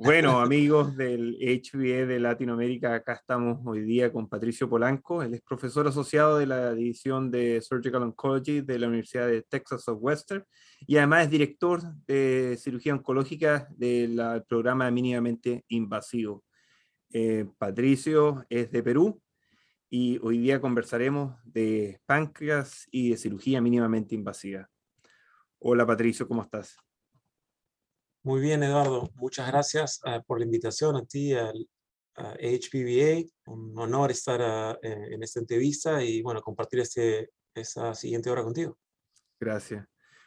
Bueno, amigos del HBE de Latinoamérica, acá estamos hoy día con Patricio Polanco. Él es profesor asociado de la división de Surgical Oncology de la Universidad de Texas Southwestern y además es director de cirugía oncológica del programa mínimamente invasivo. Eh, Patricio es de Perú y hoy día conversaremos de páncreas y de cirugía mínimamente invasiva. Hola Patricio, ¿cómo estás? Muy bien, Eduardo. Muchas gracias uh, por la invitación a ti, al a HPVA. Un honor estar uh, en esta entrevista y, bueno, compartir este, esa siguiente hora contigo. Gracias.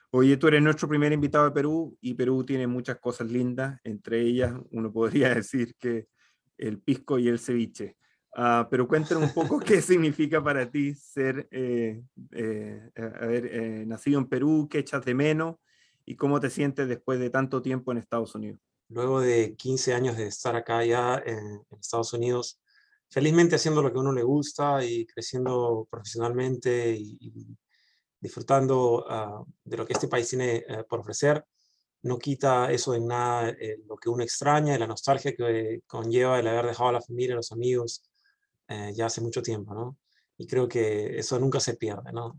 Oye, tú eres nuestro primer invitado de Perú y Perú tiene muchas cosas lindas. Entre ellas, uno podría decir que el pisco y el ceviche. Uh, pero cuéntanos un poco qué significa para ti ser, eh, eh, haber eh, nacido en Perú, qué echas de menos y cómo te sientes después de tanto tiempo en Estados Unidos. Luego de 15 años de estar acá ya en, en Estados Unidos, felizmente haciendo lo que a uno le gusta y creciendo profesionalmente y, y disfrutando uh, de lo que este país tiene uh, por ofrecer, no quita eso en nada eh, lo que uno extraña, la nostalgia que conlleva el haber dejado a la familia, a los amigos, eh, ya hace mucho tiempo, ¿no? Y creo que eso nunca se pierde, ¿no?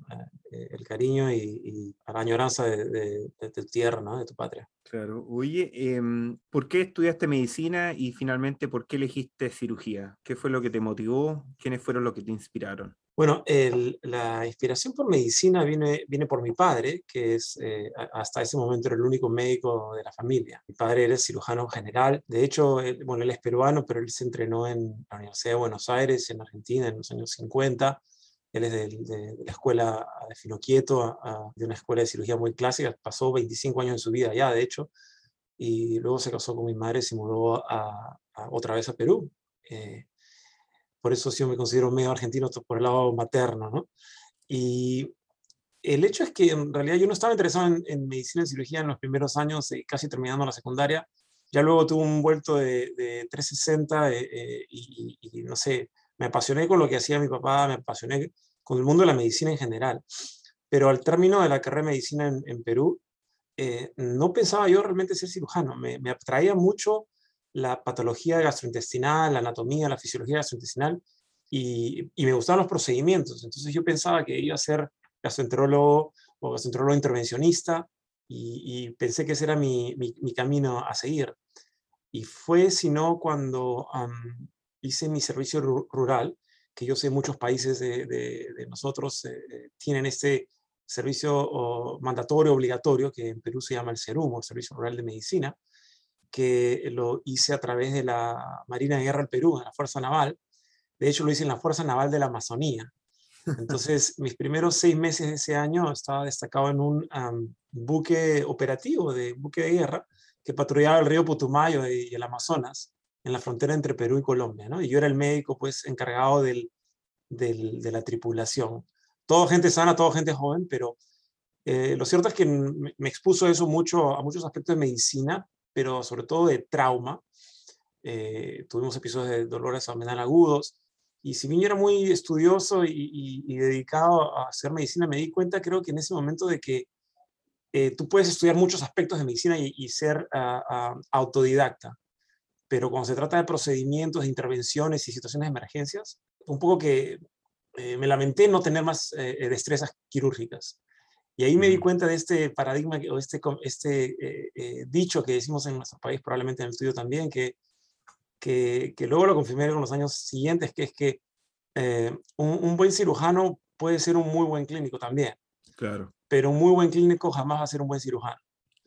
Eh, el cariño y, la añoranza de, tu tierra, ¿no? De tu patria. Claro. Oye, eh, ¿por qué estudiaste medicina y finalmente por qué elegiste cirugía? ¿Qué fue lo que te motivó? ¿Quiénes fueron los que te inspiraron? Bueno, la inspiración por medicina viene, viene por mi padre, que es eh, hasta ese momento era el único médico de la familia. Mi padre era cirujano general. De hecho, él, bueno, él es peruano, pero él se entrenó en la Universidad de Buenos Aires, en Argentina, en los años 50. Él es de, la escuela de Finoquieto, a, de una escuela de cirugía muy clásica. Pasó 25 años de su vida allá, de hecho. Y luego se casó con mi madre y se mudó otra vez a Perú. Eh, por eso sí me considero medio argentino por el lado materno, ¿no? Y el hecho es que en realidad yo no estaba interesado en, en medicina y cirugía en los primeros años, eh, casi terminando la secundaria. Ya luego tuve un vuelto de, de 360 eh, eh, y, y, no sé, me apasioné con lo que hacía mi papá, me apasioné con el mundo de la medicina en general. Pero al término de la carrera de medicina en, en Perú, eh, no pensaba yo realmente ser cirujano. Me, me atraía mucho la patología gastrointestinal, la anatomía, la fisiología gastrointestinal y, me gustaban los procedimientos. Entonces yo pensaba que iba a ser gastroenterólogo o gastroenterólogo intervencionista y, pensé que ese era mi, mi, mi, camino a seguir. Y fue, sino cuando um, hice mi servicio rural, que yo sé muchos países de, de, nosotros eh, tienen este servicio mandatorio, obligatorio, que en Perú se llama el SERUM, el Servicio Rural de Medicina, que lo hice a través de la Marina de Guerra del Perú, en la Fuerza Naval. De hecho, lo hice en la Fuerza Naval de la Amazonía. Entonces, mis primeros seis meses de ese año estaba destacado en un um, buque operativo, de buque de guerra, que patrullaba el río Putumayo y el Amazonas, en la frontera entre Perú y Colombia. ¿no? Y yo era el médico pues, encargado del, del, de la tripulación. Todo gente sana, todo gente joven, pero eh, lo cierto es que me, me expuso eso mucho a muchos aspectos de medicina pero sobre todo de trauma. Eh, tuvimos episodios de dolores abdominal agudos. Y si bien yo era muy estudioso y, dedicado a hacer medicina, me di cuenta, creo que en ese momento, de que eh, tú puedes estudiar muchos aspectos de medicina y, ser uh, uh, autodidacta. Pero cuando se trata de procedimientos, de intervenciones y situaciones de emergencias, un poco que eh, me lamenté no tener más destrezas quirúrgicas. Y ahí me di cuenta de este paradigma o este, este eh, eh, dicho que decimos en nuestro país, probablemente en el estudio también, que, que, que luego lo confirmé en los años siguientes, que es que eh, un, un, buen cirujano puede ser un muy buen clínico también. Claro. Pero un muy buen clínico jamás va a ser un buen cirujano.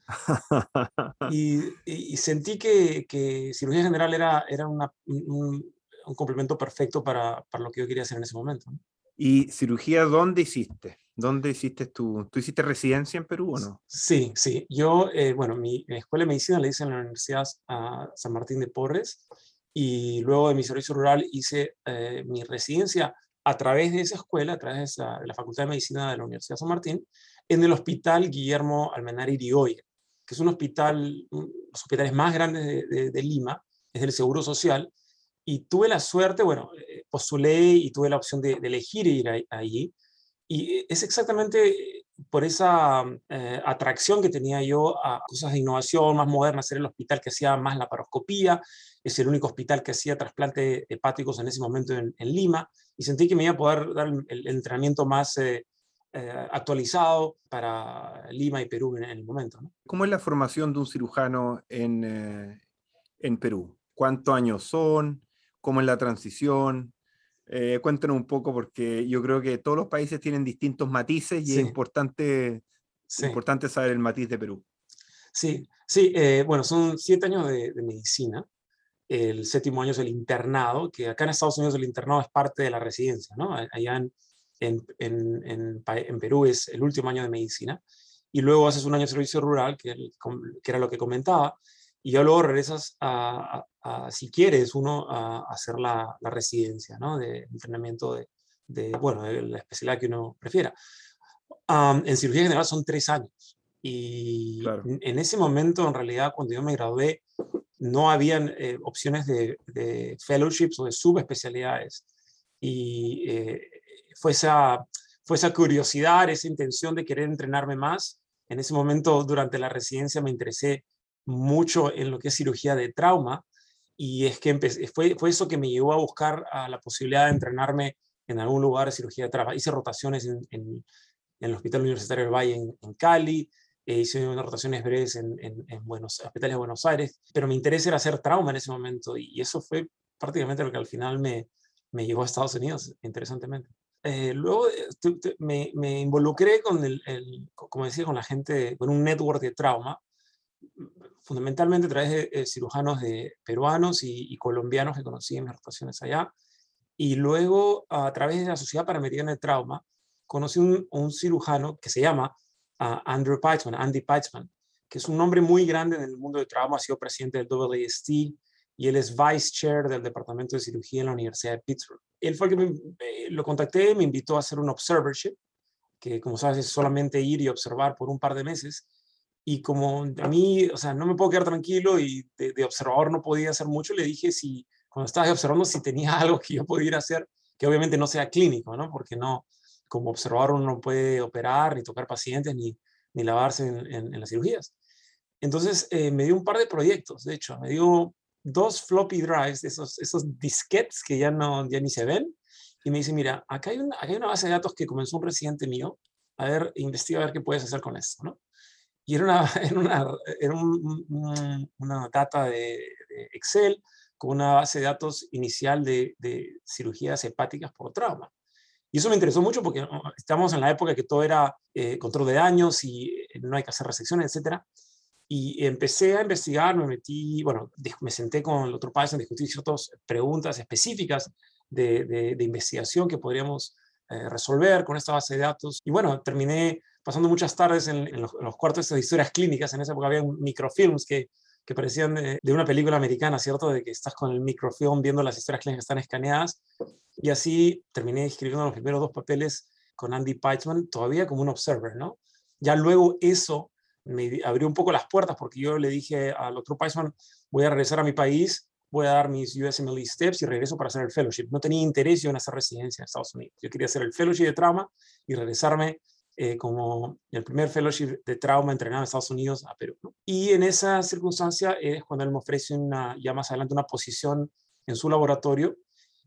y, y, y, sentí que, que, cirugía general era, era una, un, un, complemento perfecto para, para, lo que yo quería hacer en ese momento. ¿no? ¿Y cirugía dónde hiciste? ¿Dónde hiciste tú? ¿Tú hiciste residencia en Perú o no? Sí, sí. Yo, eh, bueno, mi, escuela de medicina la hice en la Universidad uh, San Martín de Porres y luego de mi servicio rural hice eh, mi residencia a través de esa escuela, a través de, la Facultad de Medicina de la Universidad San Martín, en el Hospital Guillermo Almenar Irigoyen, que es un hospital, los hospitales más grandes de, de, de Lima, es del Seguro Social, y tuve la suerte, bueno, eh, postulé y tuve la opción de, de elegir ir allí. Y es exactamente por esa eh, atracción que tenía yo a cosas de innovación más modernas, era el hospital que hacía más laparoscopía, es el único hospital que hacía trasplante hepáticos en ese momento en, Lima, y sentí que me iba a poder dar el, entrenamiento más eh, eh, actualizado para Lima y Perú en, el momento. ¿Cómo es la formación de un cirujano en, en Perú? ¿Cuántos años son? ¿Cómo es la transición? Eh, cuéntanos un poco porque yo creo que todos los países tienen distintos matices y es importante, importante saber el matiz de Perú. Sí, sí, eh, bueno, son siete años de, medicina. El séptimo año es el internado, que acá en Estados Unidos el internado es parte de la residencia, ¿no? Allá en, en, en, en Perú es el último año de medicina. Y luego haces un año de servicio rural, que, que era lo que comentaba, y ya luego regresas a, si quieres, uno a, hacer la, residencia, ¿no? De entrenamiento de, de, bueno, de la especialidad que uno prefiera. en cirugía general son tres años. Y en ese momento, en realidad, cuando yo me gradué, no habían eh, opciones de, de, fellowships o de subespecialidades. Y eh, fue, esa, fue esa curiosidad, esa intención de querer entrenarme más. En ese momento, durante la residencia, me interesé mucho en lo que es cirugía de trauma y es que fue, fue eso que me llevó a buscar a la posibilidad de entrenarme en algún lugar de cirugía de trauma. Hice rotaciones en, en, el Hospital Universitario del Valle en, Cali, e hice unas rotaciones breves en, en, Buenos, hospitales de Buenos Aires, pero mi interés era hacer trauma en ese momento y eso fue prácticamente lo que al final me, me llevó a Estados Unidos, interesantemente. Eh, luego eh, me, me, involucré con el, el, como decía, con la gente, con un network de trauma, fundamentalmente a través de eh, cirujanos de peruanos y, colombianos que conocí en mis rotaciones allá. Y luego, a través de la Sociedad Panamericana de Trauma, conocí un, un cirujano que se llama Andrew Peitzman, Andy Peitzman, que es un nombre muy grande en el mundo de trauma, ha sido presidente del WAST y él es vice chair del Departamento de Cirugía en la Universidad de Pittsburgh. Él fue el que eh, lo contacté, me invitó a hacer un observership, que como sabes es solamente ir y observar por un par de meses, y como a mí, o sea, no me puedo quedar tranquilo y de, observador no podía hacer mucho, le dije si, cuando estaba observando, si tenía algo que yo pudiera hacer, que obviamente no sea clínico, ¿no? Porque no, como observador uno no puede operar, ni tocar pacientes, ni, ni lavarse en, en, las cirugías. Entonces eh, me dio un par de proyectos, de hecho, me dio dos floppy drives, esos, esos disquetes que ya, no, ya ni se ven, y me dice, mira, acá hay, una, acá hay una base de datos que comenzó un presidente mío, a ver, investiga a ver qué puedes hacer con esto, ¿no? Y era una, era una, era una data de, Excel con una base de datos inicial de, de, cirugías hepáticas por trauma. Y eso me interesó mucho porque estamos en la época que todo era eh, control de daños y eh, no hay que hacer resecciones, etc. Y empecé a investigar, me metí, bueno, me senté con el otro país, discutí ciertas preguntas específicas de, de, investigación que podríamos eh, resolver con esta base de datos. Y bueno, terminé pasando muchas tardes en, los, cuartos de historias clínicas. En esa época había microfilms que, que parecían de, una película americana, ¿cierto? De que estás con el microfilm viendo las historias clínicas que están escaneadas. Y así terminé escribiendo los primeros dos papeles con Andy Peitzman, todavía como un observer, ¿no? Ya luego eso me abrió un poco las puertas porque yo le dije al otro Peitzman, voy a regresar a mi país voy a dar mis USMLE steps y regreso para hacer el fellowship. No tenía interés yo en hacer residencia en Estados Unidos. Yo quería hacer el fellowship de trauma y regresarme eh, como el primer fellowship de trauma entrenado en Estados Unidos a Perú. Y en esa circunstancia es cuando él me ofrece una, ya más adelante una posición en su laboratorio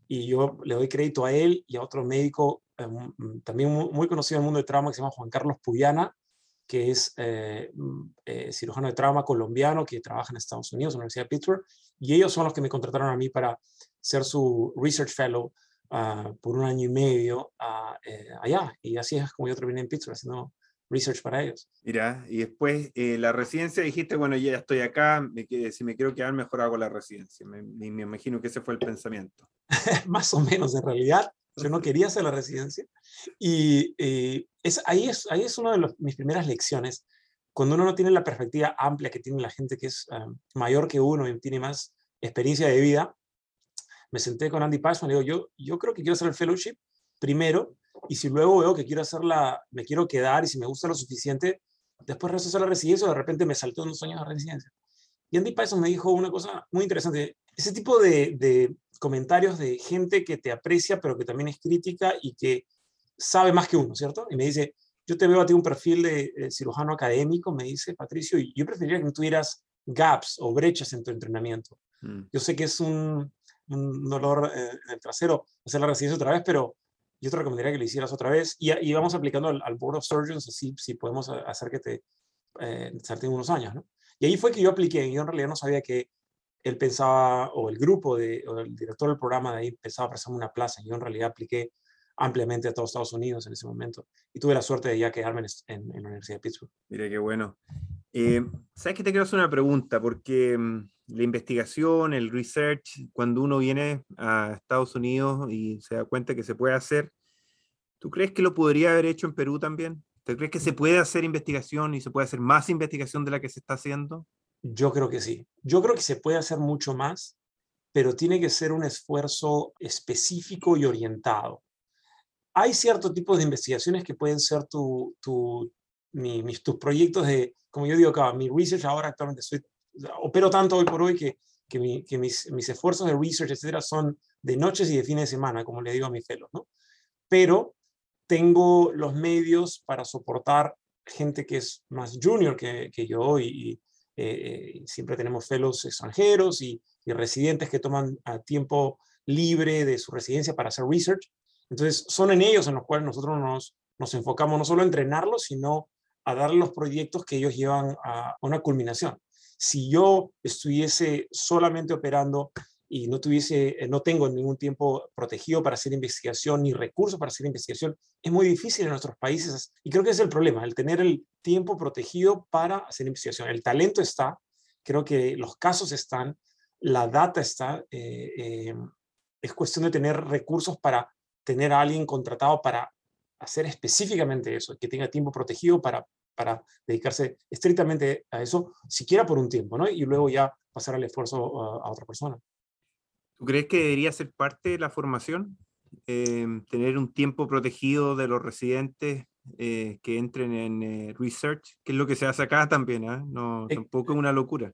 y yo le doy crédito a él y a otro médico eh, también muy, muy, conocido en el mundo de trauma que se llama Juan Carlos Puyana, que es eh, mm, eh, cirujano de trauma colombiano que trabaja en Estados Unidos, en la Universidad de Pittsburgh, y ellos son los que me contrataron a mí para ser su Research Fellow uh, por un año y medio uh, eh, allá. Y así es como yo terminé en Pittsburgh haciendo research para ellos. Mira, y después eh, la residencia dijiste, bueno, ya estoy acá, me, si me quiero quedar mejor hago la residencia. Me, me, me imagino que ese fue el pensamiento. Más o menos, en realidad. Yo no quería hacer la residencia. Y eh, es, ahí, es, ahí es una de mis primeras lecciones. Cuando uno no tiene la perspectiva amplia que tiene la gente que es ah, mayor que uno y tiene más experiencia de vida, me senté con Andy Pashman y digo, yo, yo creo que quiero hacer el fellowship primero y si luego veo que quiero hacerla, me quiero quedar y si me gusta lo suficiente, después regreso a la residencia o de repente me saltó unos años de residencia. Y Andy Payson me dijo una cosa muy interesante. Ese tipo de, de, comentarios de gente que te aprecia, pero que también es crítica y que sabe más que uno, ¿cierto? Y me dice, yo te veo a ti un perfil de cirujano académico, me dice Patricio, y yo preferiría que tuvieras gaps o brechas en tu entrenamiento. Mm. Yo sé que es un, un dolor eh, en el trasero hacer la residencia otra vez, pero yo te recomendaría que lo hicieras otra vez y, y vamos aplicando al, Board of Surgeons, así si podemos hacer que te eh, unos años. Y ahí fue que yo apliqué, yo en realidad no sabía que él pensaba, o el grupo, de, o el director del programa de ahí pensaba ofrecerme una plaza, yo en realidad apliqué ampliamente a todos Estados Unidos en ese momento. Y tuve la suerte de ya quedarme en, la Universidad de Pittsburgh. Mira qué bueno. Eh, ¿Sabes que te quiero hacer una pregunta? Porque mm, la investigación, el research, cuando uno viene a Estados Unidos y se da cuenta que se puede hacer, ¿tú crees que lo podría haber hecho en Perú también? ¿Tú crees que se puede hacer investigación y se puede hacer más investigación de la que se está haciendo? Yo creo que sí. Yo creo que se puede hacer mucho más, pero tiene que ser un esfuerzo específico y orientado hay cierto tipo de investigaciones que pueden ser tu, tu, mis, tus proyectos de, como yo digo acá, mi research ahora actualmente soy, opero tanto hoy por hoy que, que, mi, que mis, mis, esfuerzos de research, etcétera, son de noches y de fines de semana, como le digo a mis fellows, ¿no? Pero tengo los medios para soportar gente que es más junior que, que yo y, eh, siempre tenemos fellows extranjeros y, y residentes que toman a tiempo libre de su residencia para hacer research entonces, son en ellos en los cuales nosotros nos, nos enfocamos no solo a entrenarlos, sino a darle los proyectos que ellos llevan a, una culminación. Si yo estuviese solamente operando y no tuviese, eh, no tengo ningún tiempo protegido para hacer investigación ni recursos para hacer investigación, es muy difícil en nuestros países. Y creo que es el problema, el tener el tiempo protegido para hacer investigación. El talento está, creo que los casos están, la data está, eh, eh, es cuestión de tener recursos para tener a alguien contratado para hacer específicamente eso, que tenga tiempo protegido para, para dedicarse estrictamente a eso, siquiera por un tiempo, ¿no? Y luego ya pasar el esfuerzo a, otra persona. ¿Tú crees que debería ser parte de la formación? Em, tener un tiempo protegido de los residentes eh, que entren en eh, research, que es lo que se hace acá también, ¿ah? no, tampoco es una locura.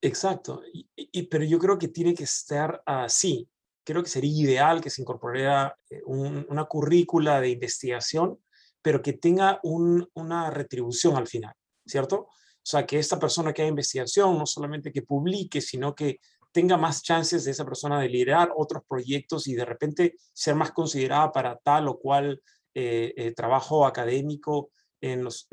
Exacto, y, pero yo creo que tiene que estar así creo que sería ideal que se incorporara eh, una currícula de investigación, pero que tenga una retribución al final, ¿cierto? O sea, que esta persona que haga investigación no solamente que publique, sino que tenga más chances de esa persona de liderar otros proyectos y de repente ser más considerada para tal o cual eh, eh, trabajo académico en los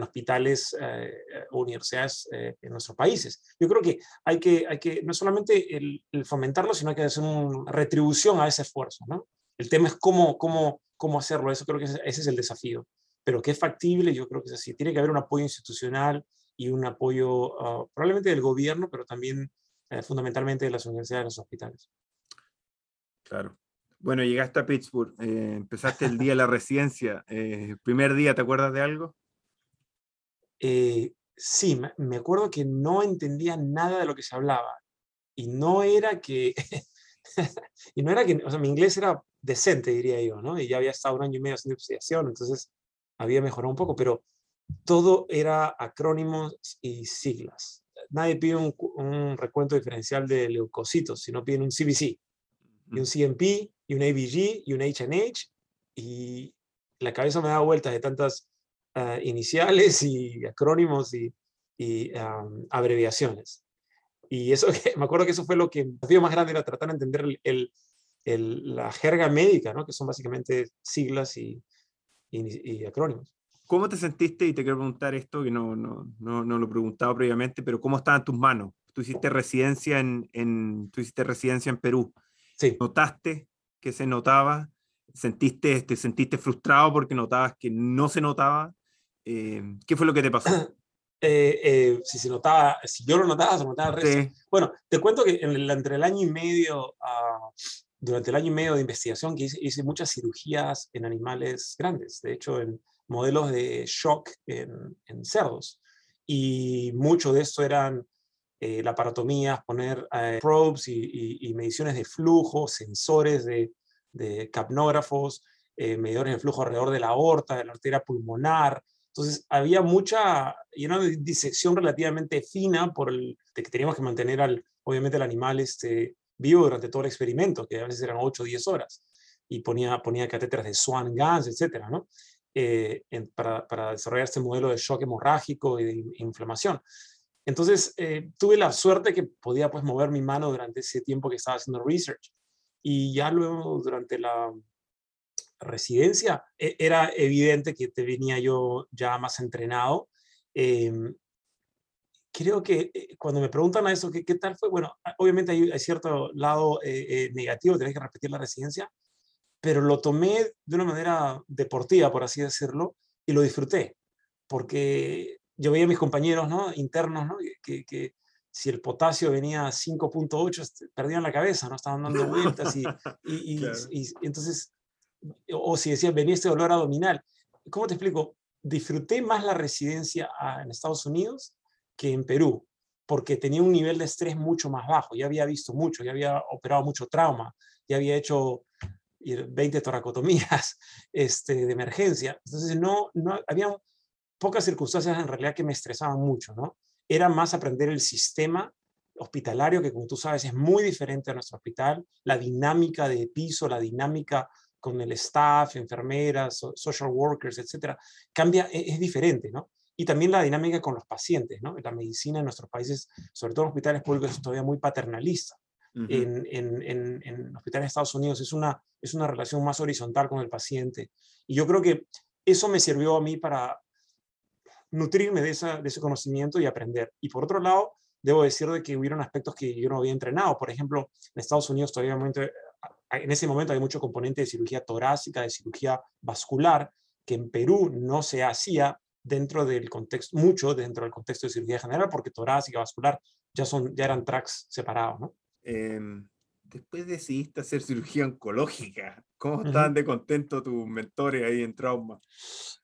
hospitales eh, o universidades eh, en nuestros países. Yo creo que hay que, hay que no solamente el, fomentarlo, sino que hacer una retribución a ese esfuerzo. ¿no? El tema es cómo, cómo, cómo hacerlo, eso creo que ese, es el desafío. Pero que es factible, yo creo que es así. Tiene que haber un apoyo institucional y un apoyo ah, probablemente del gobierno, pero también eh, fundamentalmente de las universidades y los hospitales. Claro. Bueno, llegaste a Pittsburgh, eh, empezaste el día de la residencia. Eh, primer día, ¿te acuerdas de algo? Eh, sí, me acuerdo que no entendía nada de lo que se hablaba. Y no era que, y no era que, o sea, mi inglés era decente, diría yo, ¿no? Y ya había estado un año y medio haciendo investigación, entonces había mejorado un poco, pero todo era acrónimos y siglas. Nadie pide un, un recuento diferencial de leucocitos, sino piden un CBC y un CMP, y un ABG, y un HNH, y la cabeza me da vueltas de tantas ah, iniciales y acrónimos y, abreviaciones. Y eso, me acuerdo que eso fue lo que el desafío más grande era tratar de entender el, el, la jerga médica, ¿no? que son básicamente siglas y, y, acrónimos. ¿Cómo te sentiste? Y te quiero preguntar esto, que no, no, no, no lo he preguntado previamente, pero ¿cómo estaban tus manos? Tú hiciste residencia en, en, tú hiciste residencia en Perú. ¿Notaste que se notaba? ¿Sentiste, te sentiste frustrado porque notabas que no se notaba? Eh, ¿Qué fue lo que te pasó? Eh, eh, si se notaba, si yo lo notaba, se notaba el resto. Bueno, te cuento que entre el año y medio, uh, durante el año y medio de investigación, que hice, hice, muchas cirugías en animales grandes, de hecho, en modelos de shock en, en cerdos. Y mucho de esto eran eh, la paratomía, poner eh, probes y, mediciones de flujo, sensores de, capnógrafos, eh, medidores de flujo alrededor de la aorta, de la arteria pulmonar. Entonces, había mucha, y una disección relativamente fina por el de que teníamos que mantener, al, obviamente, el animal este, vivo durante todo el experimento, que a veces eran 8 o 10 horas, y ponía, ponía catéteres de Swan gas, etcétera, ¿no? eh, para, para, desarrollar este modelo de shock hemorrágico y de inflamación. Entonces, eh, tuve la suerte que podía pues mover mi mano durante ese tiempo que estaba haciendo research. Y ya luego, durante la residencia, e, era evidente que te venía yo ya más entrenado. Em, creo que eh, cuando me preguntan a eso, ¿qué, qué tal fue? Bueno, obviamente hay, cierto lado negativo, tenés que repetir la residencia, pero lo tomé de una manera deportiva, por así decirlo, y lo disfruté, porque yo veía a mis compañeros ¿no? internos ¿no? Que, que, si el potasio venía a 5.8, este, perdían la cabeza, ¿no? estaban dando vueltas y, y, y, entonces, o si decían, venía este dolor abdominal. ¿Cómo te explico? Disfruté más la residencia en Estados Unidos que en Perú, porque tenía un nivel de estrés mucho más bajo, ya había visto mucho, ya había operado mucho trauma, ya había hecho 20 toracotomías este, de emergencia. Entonces, no, no, había pocas circunstancias en realidad que me estresaban mucho, ¿no? Era más aprender el sistema hospitalario, que como tú sabes es muy diferente a nuestro hospital, la dinámica de piso, la dinámica con el staff, enfermeras, social workers, etcétera, cambia, e, es, diferente, ¿no? Y también la dinámica con los pacientes, ¿no? La medicina en nuestros países, sobre todo en hospitales públicos, es todavía muy paternalista en, en, en, hospitales de Estados Unidos. Es una, es una relación más horizontal con el paciente. Y yo creo que eso me sirvió a mí para nutrirme de, esa, de ese conocimiento y aprender. Y por otro lado, debo decir de que hubieron aspectos que yo no había entrenado. Por ejemplo, en Estados Unidos todavía en ese momento hay mucho componente de cirugía torácica, de cirugía vascular, que en Perú no se hacía dentro del contexto, mucho dentro del contexto de cirugía general, porque torácica, vascular ya, son, ya eran tracks separados, ¿no? Em, después decidiste hacer cirugía oncológica. ¿Cómo estaban de contento tus mentores ahí en trauma?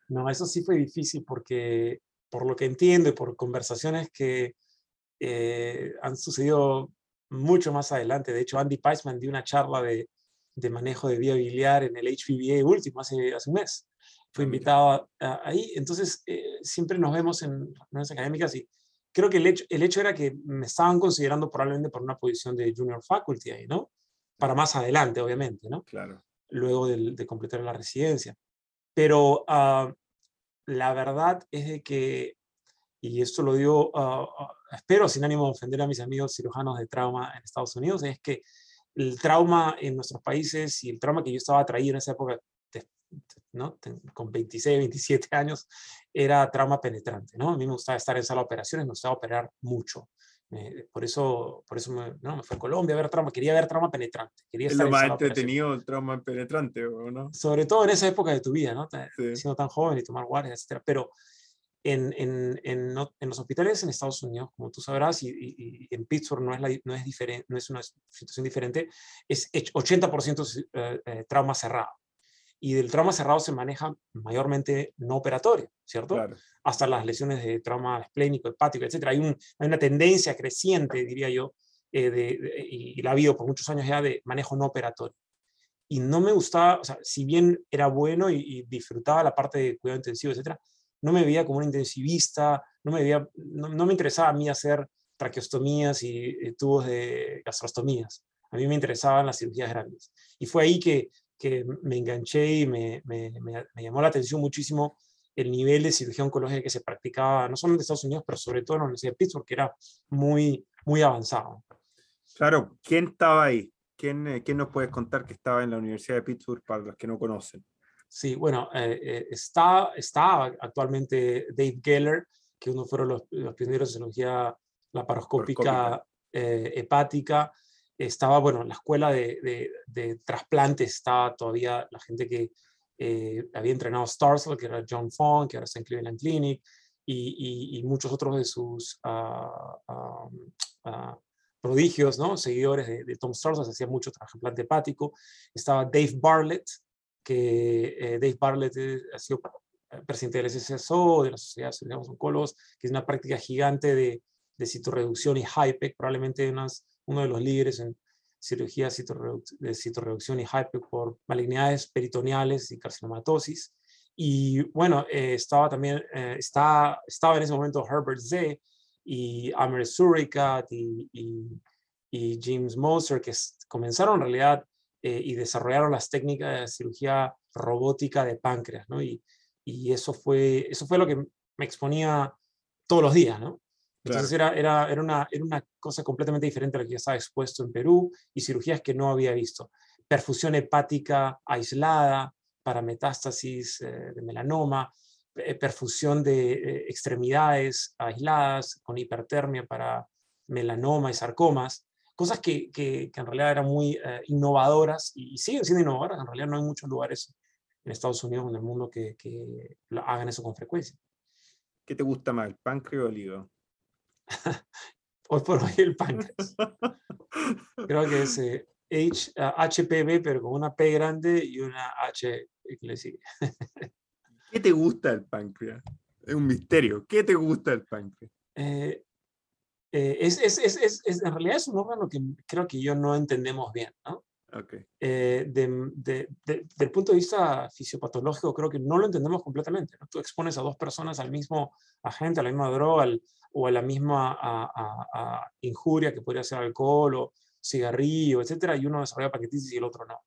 No, eso sí fue difícil porque, por lo que entiendo y por conversaciones que eh, han sucedido mucho más adelante, de hecho Andy Peisman dio una charla de, de manejo de vía biliar en el HPVA último hace, hace un mes. Fue ah, invitado ahí, entonces eh, siempre nos vemos en reuniones académicas y creo que el hecho, el hecho era que me estaban considerando probablemente por una posición de junior faculty ahí, ¿no? Para más adelante, obviamente, ¿no? Claro. Luego de, de completar la residencia. Pero uh, la verdad es de que, y esto lo digo, uh, espero sin ánimo de ofender a mis amigos cirujanos de trauma en Estados Unidos, es que el trauma en nuestros países y el trauma que yo estaba traído en esa época ¿no? con 26, 27 años, era trauma penetrante. ¿no? A mí me gustaba estar en sala de operaciones, me gustaba operar mucho. por eso, por eso me, ¿no? me fui a Colombia a ver trauma, quería ver trauma penetrante. Quería es lo más entretenido el trauma penetrante, ¿no? Sobre todo en esa época de tu vida, ¿no? Siendo tan joven y tomar guardias, etc. Pero en, en, en, en, los hospitales en Estados Unidos, como tú sabrás, y, y, en Pittsburgh no es, la, no, es diferente, no es una situación diferente, es 80% eh, eh, trauma cerrado y del trauma cerrado se maneja mayormente no operatorio, ¿cierto? Hasta las lesiones de trauma esplénico, hepático, etc. Hay, un, hay una tendencia creciente, diría yo, eh, de, y, la ha habido por muchos años ya de manejo no operatorio. Y no me gustaba, o sea, si bien era bueno y, disfrutaba la parte de cuidado intensivo, etc., no me veía como un intensivista, no me, veía, no, me interesaba a mí hacer traqueostomías y, y tubos de gastrostomías. A mí me interesaban las cirugías grandes. Y fue ahí que que me enganché y me, me, me, llamó la atención muchísimo el nivel de cirugía oncológica que se practicaba, no solo en Estados Unidos, pero sobre todo en la Universidad de Pittsburgh, que era muy, muy avanzado. Claro, ¿quién estaba ahí? ¿Quién, eh, ¿Quién nos puedes contar que estaba en la Universidad de Pittsburgh para los que no conocen? Sí, bueno, eh, eh, está, está actualmente Dave Geller, que uno fueron los, los pioneros de cirugía laparoscópica hepática, estaba, bueno, la escuela de, de, trasplantes estaba todavía la gente que eh, había entrenado Starsel, que era John Fong, que ahora está en Cleveland Clinic, y, muchos otros de sus ah, prodigios, ¿no? Seguidores de, Tom Starsel, hacía mucho trasplante hepático. Estaba Dave Barlett, que eh, Dave Barlett ha sido presidente del SSO, de la Sociedad de Oncólogos, que es una práctica gigante de, de citorreducción y HIPEC, probablemente unas uno de los líderes en cirugía de citorreducción y hype por malignidades peritoneales y carcinomatosis. Y bueno, eh, estaba también, eh, está, estaba en ese momento Herbert Z y Amer Surikat y, y, James Moser, que comenzaron en realidad eh, y desarrollaron las técnicas de cirugía robótica de páncreas, ¿no? Y y eso fue, eso fue lo que me exponía todos los días, ¿no? Entonces era, era, era, una, era una cosa completamente diferente a la que ya estaba expuesto en Perú y cirugías que no había visto. Perfusión hepática aislada para metástasis eh, de melanoma, eh, perfusión de eh, extremidades aisladas con hipertermia para melanoma y sarcomas, cosas que, que, en realidad eran muy innovadoras y, siguen siendo innovadoras. En realidad no hay muchos lugares en Estados Unidos o en el mundo que, que hagan eso con frecuencia. ¿Qué te gusta más, el páncreas o el hígado? Hoy por hoy el páncreas. Creo que es eh, H, HPV, pero con una P grande y una H que le sigue. ¿Qué te gusta el páncreas? Es un misterio. ¿Qué te gusta el páncreas? Eh, eh, es, es, es, es, en realidad es un órgano que creo que yo no entendemos bien, ¿no? Eh, de, del punto de vista fisiopatológico, creo que no lo entendemos completamente. ¿no? Tú expones a dos personas al mismo agente, a la misma droga o a la misma a, injuria que podría ser alcohol o cigarrillo, etcétera, y uno desarrolla paquetitis y el otro no.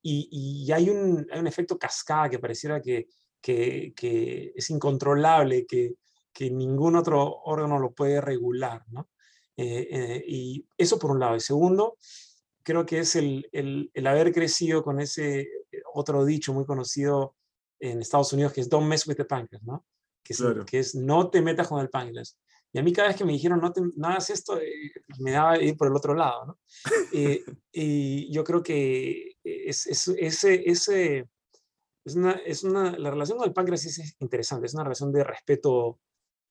Y, y hay, un, hay, un, efecto cascada que pareciera que, que, que es incontrolable, que, que, ningún otro órgano lo puede regular. ¿no? Eh, eh, y eso por un lado. Y segundo, creo que es el, el, el, haber crecido con ese otro dicho muy conocido en Estados Unidos que es don't mess with the pancreas, ¿no? Que es, que es no te metas con el páncreas. Y a mí cada vez que me dijeron no, te, no hagas esto, eh, me daba ir por el otro lado, ¿no? Eh, y yo creo que es, es, ese, ese, es, una, es una, la relación con el páncreas es interesante, es una relación de respeto,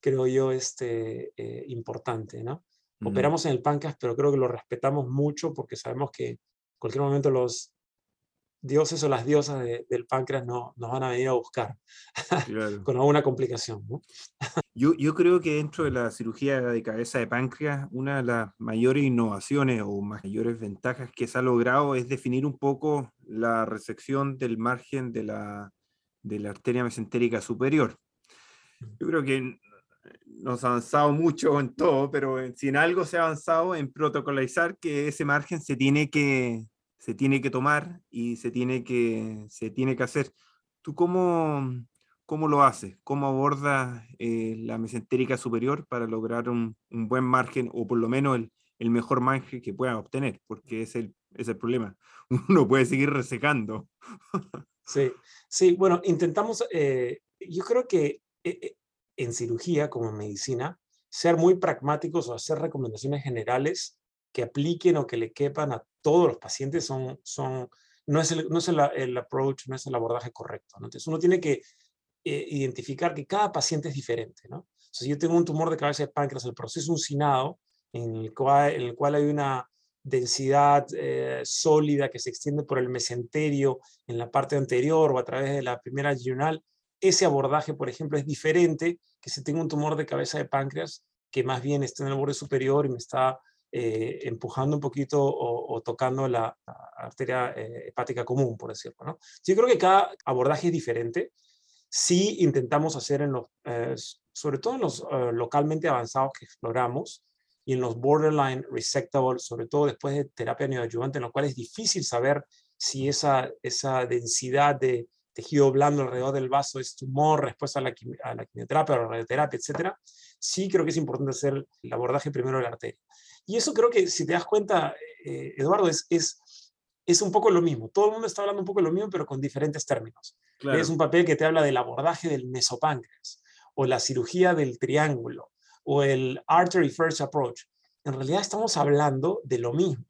creo yo, este, importante, ¿no? Operamos en el páncreas, pero creo que lo respetamos mucho porque sabemos que en cualquier momento los dioses o las diosas del páncreas no, nos van a venir a buscar con alguna complicación. Yo, yo creo que dentro de la cirugía de cabeza de páncreas, una de las mayores innovaciones o mayores ventajas que se ha logrado es definir un poco la resección del margen de la, de la arteria mesentérica superior. Yo creo que nos ha avanzado mucho en todo, pero si en algo se ha avanzado en protocolizar que ese margen se tiene que, se tiene que tomar y se tiene que, se tiene que hacer. ¿Tú cómo, cómo lo haces? ¿Cómo abordas eh, la mesentérica superior para lograr un, un, buen margen o por lo menos el, el mejor margen que puedan obtener? Porque es el, es el problema. Uno puede seguir resecando. Sí, sí, bueno, intentamos, eh, yo creo que eh, en cirugía como en medicina, ser muy pragmáticos o hacer recomendaciones generales que apliquen o que le quepan a todos los pacientes son, son, no es, el, no es el, approach, no es el abordaje correcto. Entonces uno tiene que eh, identificar que cada paciente es diferente. ¿no? si yo tengo un tumor de cabeza de páncreas, el proceso uncinado, en el cual, en el cual hay una densidad eh, sólida que se extiende por el mesenterio en la parte anterior o a través de la primera yunal, ese abordaje, por ejemplo, es diferente que si tengo un tumor de cabeza de páncreas que más bien está en el borde superior y me está eh, empujando un poquito o, tocando la, arteria eh, hepática común, por decirlo. ¿no? yo creo que cada abordaje es diferente. Sí intentamos hacer en los, eh, sobre todo en los localmente avanzados que exploramos y en los borderline resectable, sobre todo después de terapia neoadyuvante, en lo cual es difícil saber si esa, esa densidad de tejido blando alrededor del vaso es tumor, respuesta a la, a la quimioterapia o la radioterapia, etcétera, sí creo que es importante hacer el abordaje primero de la arteria. Y eso creo que, si te das cuenta, eh, Eduardo, es, es un poco lo mismo. Todo el mundo está hablando un poco lo mismo, pero con diferentes términos. Es un papel que te habla del abordaje del mesopáncreas, o la cirugía del triángulo, o el artery first approach. En realidad estamos hablando de lo mismo.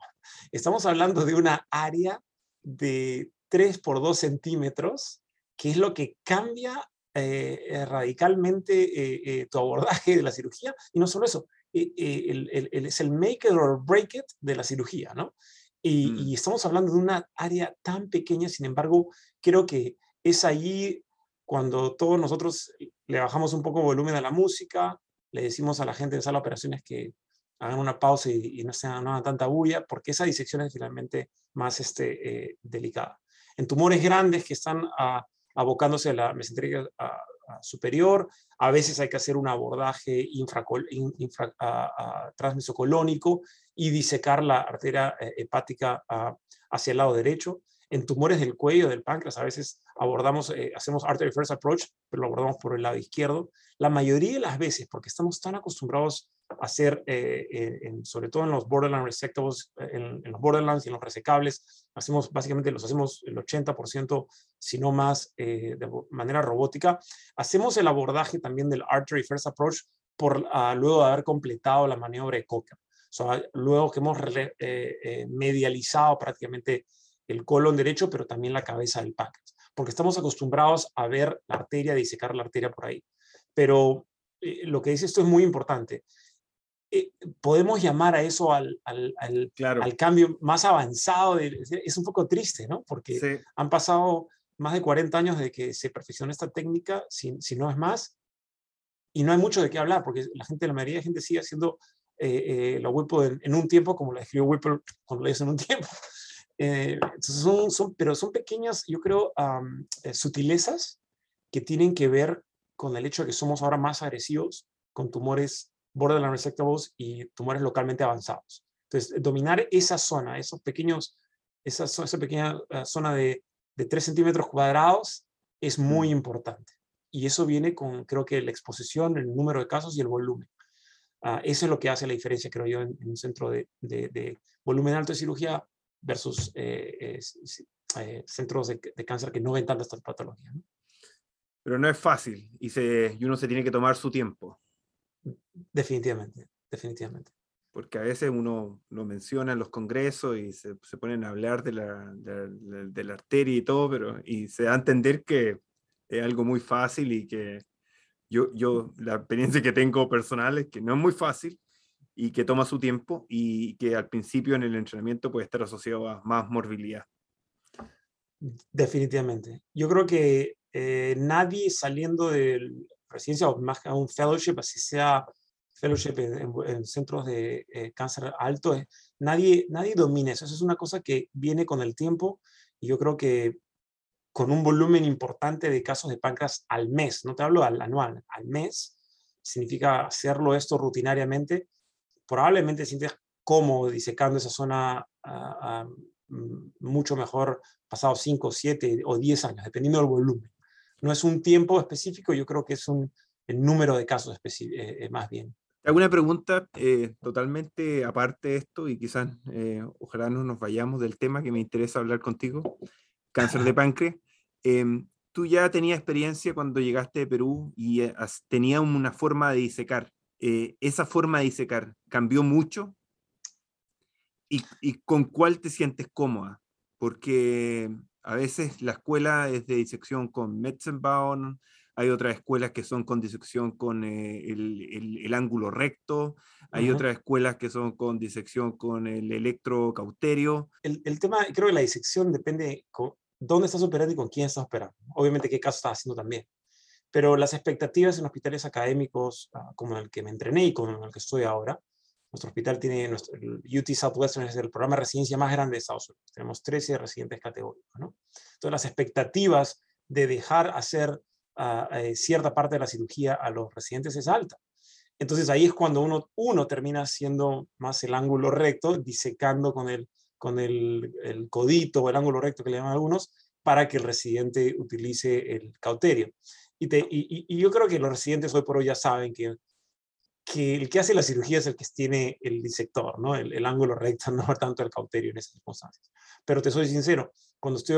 Estamos hablando de una área de 3 por 2 centímetros, que es lo que cambia eh, eh, radicalmente eh, tu abordaje de la cirugía. Y no solo eso, es el make it or break it de la cirugía, ¿no? Y, mm. y, estamos hablando de una área tan pequeña, sin embargo, creo que es ahí cuando todos nosotros le bajamos un poco volumen a la música, le decimos a la gente en sala de operaciones que hagan una pausa y, no, sean, no hagan tanta bulla, porque esa disección es finalmente más este, delicada en tumores grandes que están abocándose a la mesentérica superior. A veces hay que hacer un abordaje infra, transmesocolónico y disecar la arteria eh, hepática hacia el lado derecho. En tumores del cuello, del páncreas, a veces abordamos, eh, hacemos artery first approach, pero lo abordamos por el lado izquierdo. La mayoría de las veces, porque estamos tan acostumbrados a hacer, eh, eh, sobre todo en los borderline resectables, en, los borderlands y en los resecables, hacemos básicamente los hacemos el 80%, si no más, de manera robótica. Hacemos el abordaje también del artery first approach por, ah, luego de haber completado la maniobra de Cocker. Luego que hemos medializado prácticamente el colon derecho, pero también la cabeza del páncreas, porque estamos acostumbrados a ver la arteria, disecar la arteria por ahí. Pero eh, lo que dice esto es muy importante. Eh, podemos llamar a eso al, al, al, cambio más avanzado. es un poco triste, ¿no? Porque han pasado más de 40 años de que se perfeccionó esta técnica, si, si, no es más, y no hay mucho de qué hablar, porque la gente, la mayoría de gente sigue haciendo eh, eh la Whipple en, un tiempo, como la escribió Whipple cuando lo hizo en un tiempo. Eh, son, son, pero son pequeñas, yo creo, eh, sutilezas que tienen que ver con el hecho de que somos ahora más agresivos con tumores borderline resectables y tumores localmente avanzados. Entonces, dominar esa zona, esos pequeños, esa, esa pequeña eh, zona de, de 3 centímetros cuadrados es muy importante. Y eso viene con, creo que, la exposición, el número de casos y el volumen. Uh, eso es lo que hace la diferencia, creo yo, en, en un centro de, de, de, volumen alto de cirugía versus eh, eh, centros de, cáncer que no ven tantas patologías. ¿no? Pero no es fácil y, se, y uno se tiene que tomar su tiempo. Definitivamente, definitivamente. Porque a veces uno lo menciona en los congresos y se, se ponen a hablar de la, de, de la arteria y todo, pero y se da a entender que es algo muy fácil y que yo, yo la experiencia que tengo personal es que no es muy fácil y que toma su tiempo y que al principio en el entrenamiento puede estar asociado a más morbilidad. Definitivamente. Yo creo que eh, nadie saliendo de residencia o más que un fellowship, así sea fellowship en, centros de eh, cáncer alto, eh, nadie, nadie domina eso. Eso es una cosa que viene con el tiempo y yo creo que con un volumen importante de casos de páncreas al mes, no te hablo al anual, al mes, significa hacerlo esto rutinariamente, probablemente sientes cómodo disecando esa zona ah, ah, mucho mejor pasado 5, 7 o 10 años, dependiendo del volumen. No es un tiempo específico, yo creo que es un, el número de casos eh, eh, más bien. ¿Alguna pregunta eh, totalmente aparte de esto y quizás ojalá no nos vayamos del tema que me interesa hablar contigo? Cáncer de páncreas. Em, tú ya tenías experiencia cuando llegaste de Perú y tenías una forma de disecar. Eh, esa forma de disecar cambió mucho y, y, con cuál te sientes cómoda, porque a veces la escuela es de disección con Metzenbaum, hay otras escuelas que son con disección con eh, el, el, ángulo recto, hay otras escuelas que son con disección con el electrocauterio. El, el tema, creo que la disección depende dónde estás operando y con quién estás operando. Obviamente qué caso estás haciendo también pero las expectativas en hospitales académicos ah, como el que me entrené y como el que estoy ahora, nuestro hospital tiene, nuestro, el UT Southwestern es el programa de residencia más grande de Estados Unidos. Tenemos 13 residentes categóricos, ¿no? Entonces las expectativas de dejar hacer uh, eh, cierta parte de la cirugía a los residentes es alta. Entonces ahí es cuando uno, uno termina haciendo más el ángulo recto, disecando con el, con el, el codito o el ángulo recto que le llaman algunos, para que el residente utilice el cauterio. Y, yo creo que los residentes hoy por hoy ya saben que, que el que hace la cirugía es el que tiene el disector, ¿no? El, ángulo recto, no tanto el cauterio en esas circunstancias. Pero te soy sincero, cuando estoy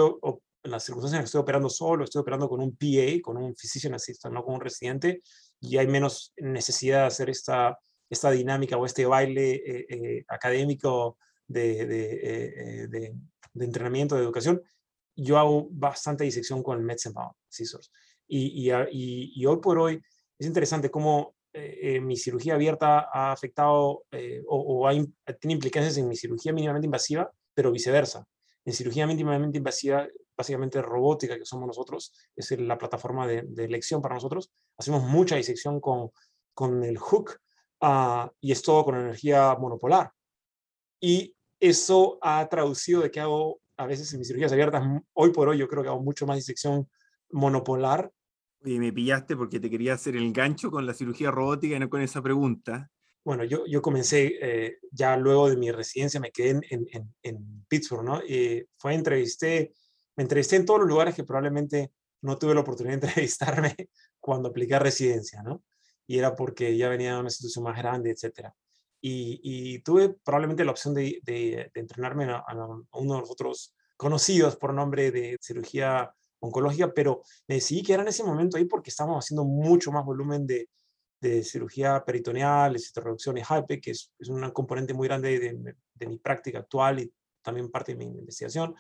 en las circunstancias en que estoy operando solo, estoy operando con un PA, con un physician assistant, no con un residente, y hay menos necesidad de hacer esta, esta dinámica o este baile eh, eh, académico de, de, eh, de, de, entrenamiento, de educación, yo hago bastante disección con el Metzenbaum scissors. Y, y, hoy por hoy es interesante cómo eh, eh, mi cirugía abierta ha afectado eh, o, tiene implicancias en mi cirugía mínimamente invasiva, pero viceversa. En cirugía mínimamente invasiva, básicamente robótica, que somos nosotros, es la plataforma de, elección para nosotros, hacemos mucha disección con, con el hook uh, y es todo con energía monopolar. Y eso ha traducido de que hago a veces en mis cirugías abiertas, hoy por hoy yo creo que hago mucho más disección monopolar y me pillaste porque te quería hacer el gancho con la cirugía robótica y no con esa pregunta. bueno, yo, yo comencé eh, ya luego de mi residencia, me quedé en, en, en Pittsburgh, ¿no? Y fue, entrevisté, me entrevisté en todos los lugares que probablemente no tuve la oportunidad de entrevistarme cuando apliqué a residencia, ¿no? Y era porque ya venía de una institución más grande, etcétera. Y, y, tuve probablemente la opción de, de, entrenarme a, a, uno de los otros conocidos por nombre de cirugía oncológica, pero me decidí que era en ese momento ahí porque estábamos haciendo mucho más volumen de, de cirugía peritoneal, de reducción y HIPE, que es, es, componente muy grande de, de, mi práctica actual y también parte de mi investigación,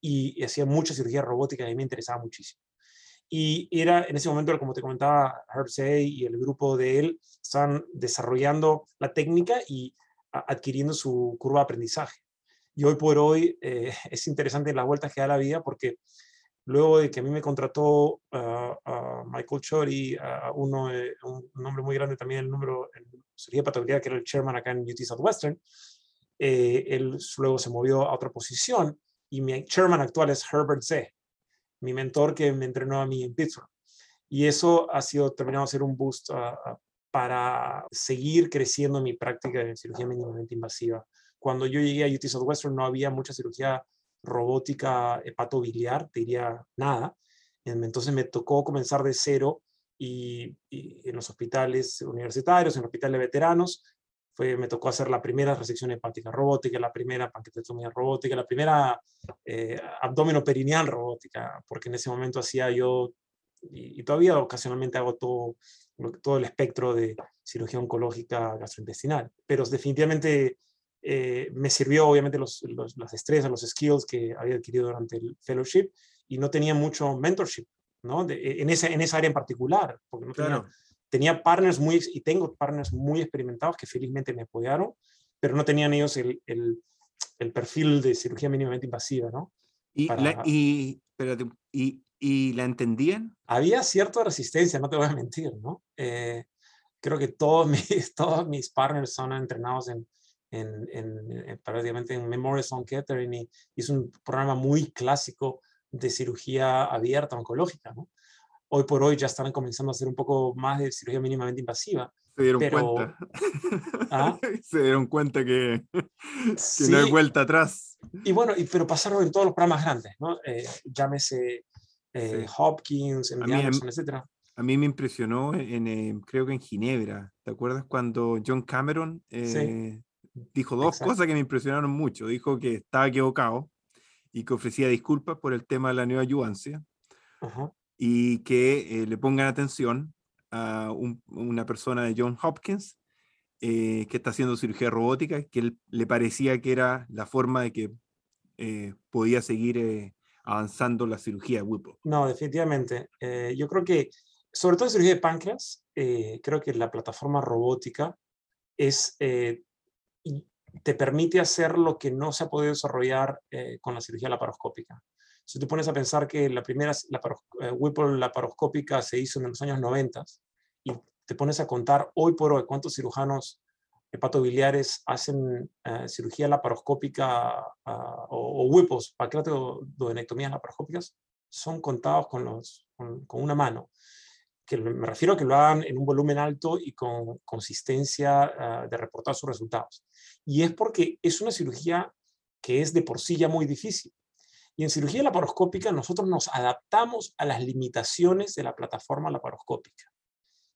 y, y hacía mucha cirugía robótica y me interesaba muchísimo. Y era en ese momento, como te comentaba, Herb y el grupo de él estaban desarrollando la técnica y adquiriendo su curva de aprendizaje. Y hoy por hoy eh, es interesante las vueltas que da la vida porque luego de que a mí me contrató uh, Michael Chori, uno, un nombre muy grande también, el número cirugía patología, que era el chairman acá en UT Southwestern, eh, él luego se movió a otra posición y mi chairman actual es Herbert Z, mi mentor que me entrenó a mí en Pittsburgh. Y eso ha sido terminado a ser un boost para seguir creciendo mi práctica de cirugía mínimamente invasiva. Cuando yo llegué a UT Southwestern no había mucha cirugía robótica hepatobiliar, te diría nada. Entonces me tocó comenzar de cero y, en los hospitales universitarios, en el hospital de veteranos, fue, me tocó hacer la primera resección hepática robótica, la primera pancreatomía robótica, la primera eh, abdomino perineal robótica, porque en ese momento hacía yo, y, todavía ocasionalmente hago todo, todo el espectro de cirugía oncológica gastrointestinal, pero definitivamente eh, me sirvió obviamente los, los, las destrezas, los skills que había adquirido durante el fellowship y no tenía mucho mentorship, ¿no? De, en, esa, en esa área en particular, tenía, tenía partners muy, y tengo partners muy experimentados que felizmente me apoyaron, pero no tenían ellos el, el, el perfil de cirugía mínimamente invasiva, ¿no? Y, la, y, y, y, la entendían? Había cierta resistencia, no te voy a mentir, ¿no? Eh, creo que todos mis, todos mis partners son entrenados en, en, en, prácticamente en Memorial Sloan Kettering y, y es un programa muy clásico de cirugía abierta oncológica, ¿no? Hoy por hoy ya están comenzando a hacer un poco más de cirugía mínimamente invasiva. Se dieron cuenta. ¿Ah? Se dieron cuenta que, que no hay vuelta atrás. Y bueno, y, pero pasaron en todos los programas grandes, ¿no? Eh, llámese eh, Hopkins, en Anderson, etc. A mí me impresionó, en, creo que en Ginebra, ¿te acuerdas cuando John Cameron eh, dijo dos cosas que me impresionaron mucho? Dijo que estaba equivocado y que ofrecía disculpas por el tema de la neoayuvancia. Ajá y que eh, le pongan atención a una persona de John Hopkins eh, que está haciendo cirugía robótica, que le parecía que era la forma de que eh, podía seguir avanzando la cirugía de Whipple. No, definitivamente. yo creo que, sobre todo en cirugía de páncreas, creo que la plataforma robótica es, te permite hacer lo que no se ha podido desarrollar con la cirugía laparoscópica. Si tú pones a pensar que la primera eh, Whipple laparoscópica se hizo en los años 90 y te pones a contar hoy por hoy cuántos cirujanos hepatobiliares hacen eh, cirugía laparoscópica uh, o, o Whipples, pancreatodenectomías laparoscópicas, son contados con, los, con, una mano. Que me refiero a que lo hagan en un volumen alto y con consistencia uh, de reportar sus resultados. Y es porque es una cirugía que es de por sí ya muy difícil. Y en cirugía laparoscópica nosotros nos adaptamos a las limitaciones de la plataforma laparoscópica.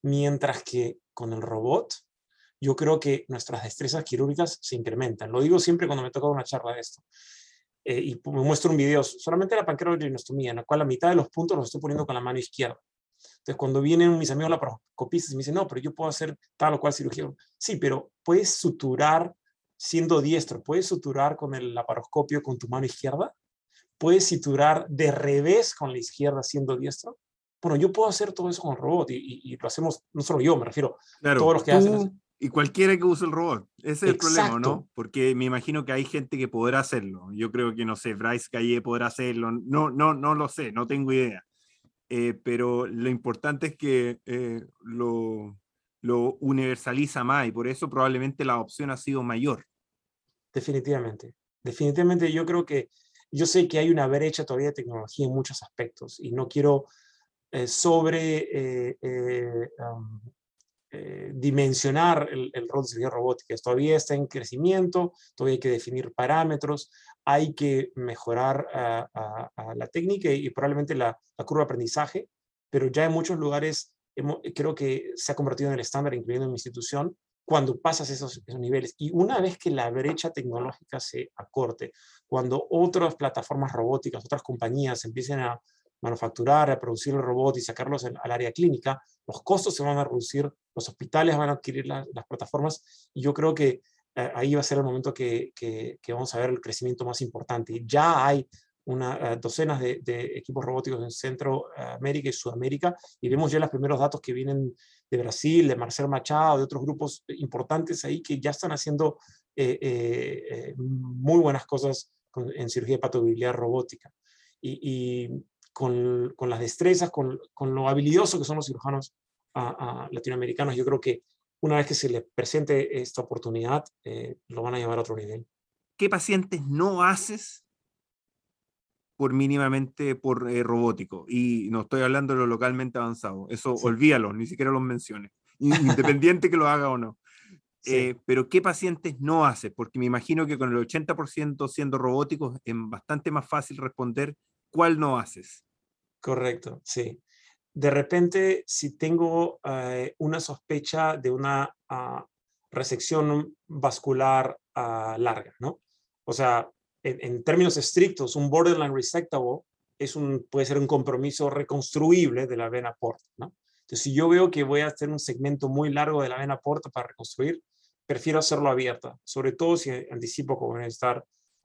Mientras que con el robot, yo creo que nuestras destrezas quirúrgicas se incrementan. Lo digo siempre cuando me toca una charla de esto. Eh, y me muestro un video solamente la pancreatinostomía, en la cual la mitad de los puntos los estoy poniendo con la mano izquierda. Entonces, cuando vienen mis amigos laparoscopistas y me dicen, no, pero yo puedo hacer tal o cual cirugía. Sí, pero puedes suturar siendo diestro, puedes suturar con el laparoscopio con tu mano izquierda puedes situar de revés con la izquierda siendo diestro. Bueno, yo puedo hacer todo eso con el robot y, lo hacemos, no solo yo, me refiero, a todos los que hacen. Y cualquiera que use el robot. Ese es el problema, ¿no? Porque me imagino que hay gente que podrá hacerlo. Yo creo que, no sé, Bryce Calle podrá hacerlo. No, no, no lo sé, no tengo idea. Eh, pero lo importante es que eh, lo, lo universaliza más y por eso probablemente la opción ha sido mayor. Definitivamente. Definitivamente yo creo que yo sé que hay una brecha todavía de tecnología en muchos aspectos y no quiero eh, sobre eh, eh, eh, dimensionar el, rol de cirugía robótica. Todavía está en crecimiento, todavía hay que definir parámetros, hay que mejorar la técnica y, probablemente la, curva de aprendizaje, pero ya en muchos lugares creo que se ha convertido en el estándar, incluyendo en mi institución, cuando pasas esos, esos, niveles. Y una vez que la brecha tecnológica se acorte, cuando otras plataformas robóticas, otras compañías empiecen a manufacturar, a producir el robot y sacarlos al área clínica, los costos se van a reducir, los hospitales van a adquirir las plataformas y yo creo que eh, ahí va a ser el momento que, que, vamos a ver el crecimiento más importante. Ya hay una, uh, docenas de, equipos robóticos en Centroamérica y Sudamérica y vemos ya los primeros datos que vienen de Brasil, de Marcel Machado, de otros grupos importantes ahí que ya están haciendo eh, eh, muy buenas cosas en cirugía de patobiliar robótica. Y, y con, con, las destrezas, con, con, lo habilidoso que son los cirujanos latinoamericanos, yo creo que una vez que se les presente esta oportunidad, eh, lo van a llevar a otro nivel. ¿Qué pacientes no haces por mínimamente por eh, robótico? Y no estoy hablando de lo localmente avanzado, eso olvídalo, ni siquiera los menciones, independiente que lo haga o no. Eh, pero ¿qué pacientes no haces? Porque me imagino que con el 80% siendo robóticos es bastante más fácil responder cuál no haces. Correcto, sí. De repente, si tengo eh, una sospecha de una uh, resección vascular uh, larga, ¿no? O sea, en, términos estrictos, un borderline resectable es un, puede ser un compromiso reconstruible de la vena porta, ¿no? Entonces, si yo veo que voy a hacer un segmento muy largo de la vena porta para reconstruir, prefiero hacerlo abierta, sobre todo si anticipo que voy a necesitar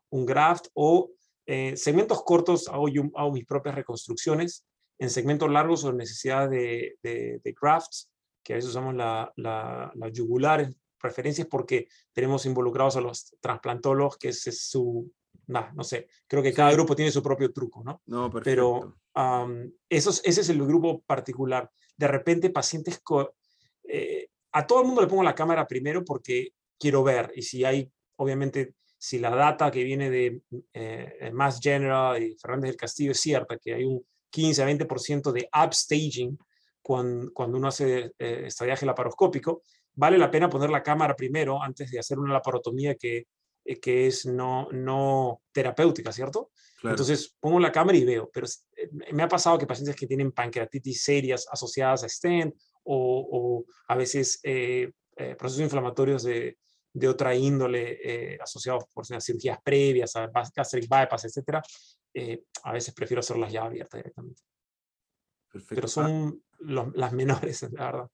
un graft o eh, segmentos cortos hago, yo, hago mis propias reconstrucciones. En segmentos largos o necesidad de, de, de crafts, que a veces usamos la, la, la yugular preferencias porque tenemos involucrados a los trasplantólogos, que es su, no sé, creo que cada grupo tiene su propio truco, ¿no? No, perfecto. Pero esos, ese es el grupo particular. De repente, pacientes, eh, a todo el mundo le pongo la cámara primero porque quiero ver, y si hay, obviamente, si la data que viene de eh, Mass General y Fernández del Castillo es cierta, que hay un 15 a 20% de upstaging cuando, cuando uno hace eh, estadiaje laparoscópico, vale la pena poner la cámara primero antes de hacer una laparotomía que, eh, que es no, no terapéutica, ¿cierto? Entonces pongo la cámara y veo, pero eh, me ha pasado que pacientes que tienen pancreatitis serias asociadas a stent o, o a veces procesos inflamatorios de, de otra índole eh, asociados por cirugías previas, a gastric bypass, etc., eh, a veces prefiero hacerlas ya abiertas directamente. Perfecto. Pero son las menores, la verdad.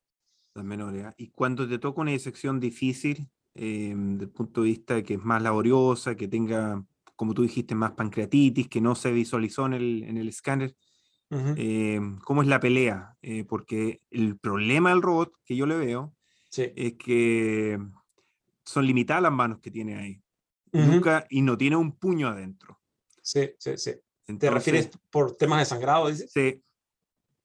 Las menores. ¿ah? Y cuando te toca una disección difícil, eh, desde el punto de vista que es más laboriosa, que tenga, como tú dijiste, más pancreatitis, que no se visualizó en el, en el escáner, ¿cómo es la pelea? porque el problema del robot que yo le veo es que son limitadas las manos que tiene ahí. Nunca, y no tiene un puño adentro. Sí, sí, sí. ¿Te refieres por temas de sangrado? Dices? Sí.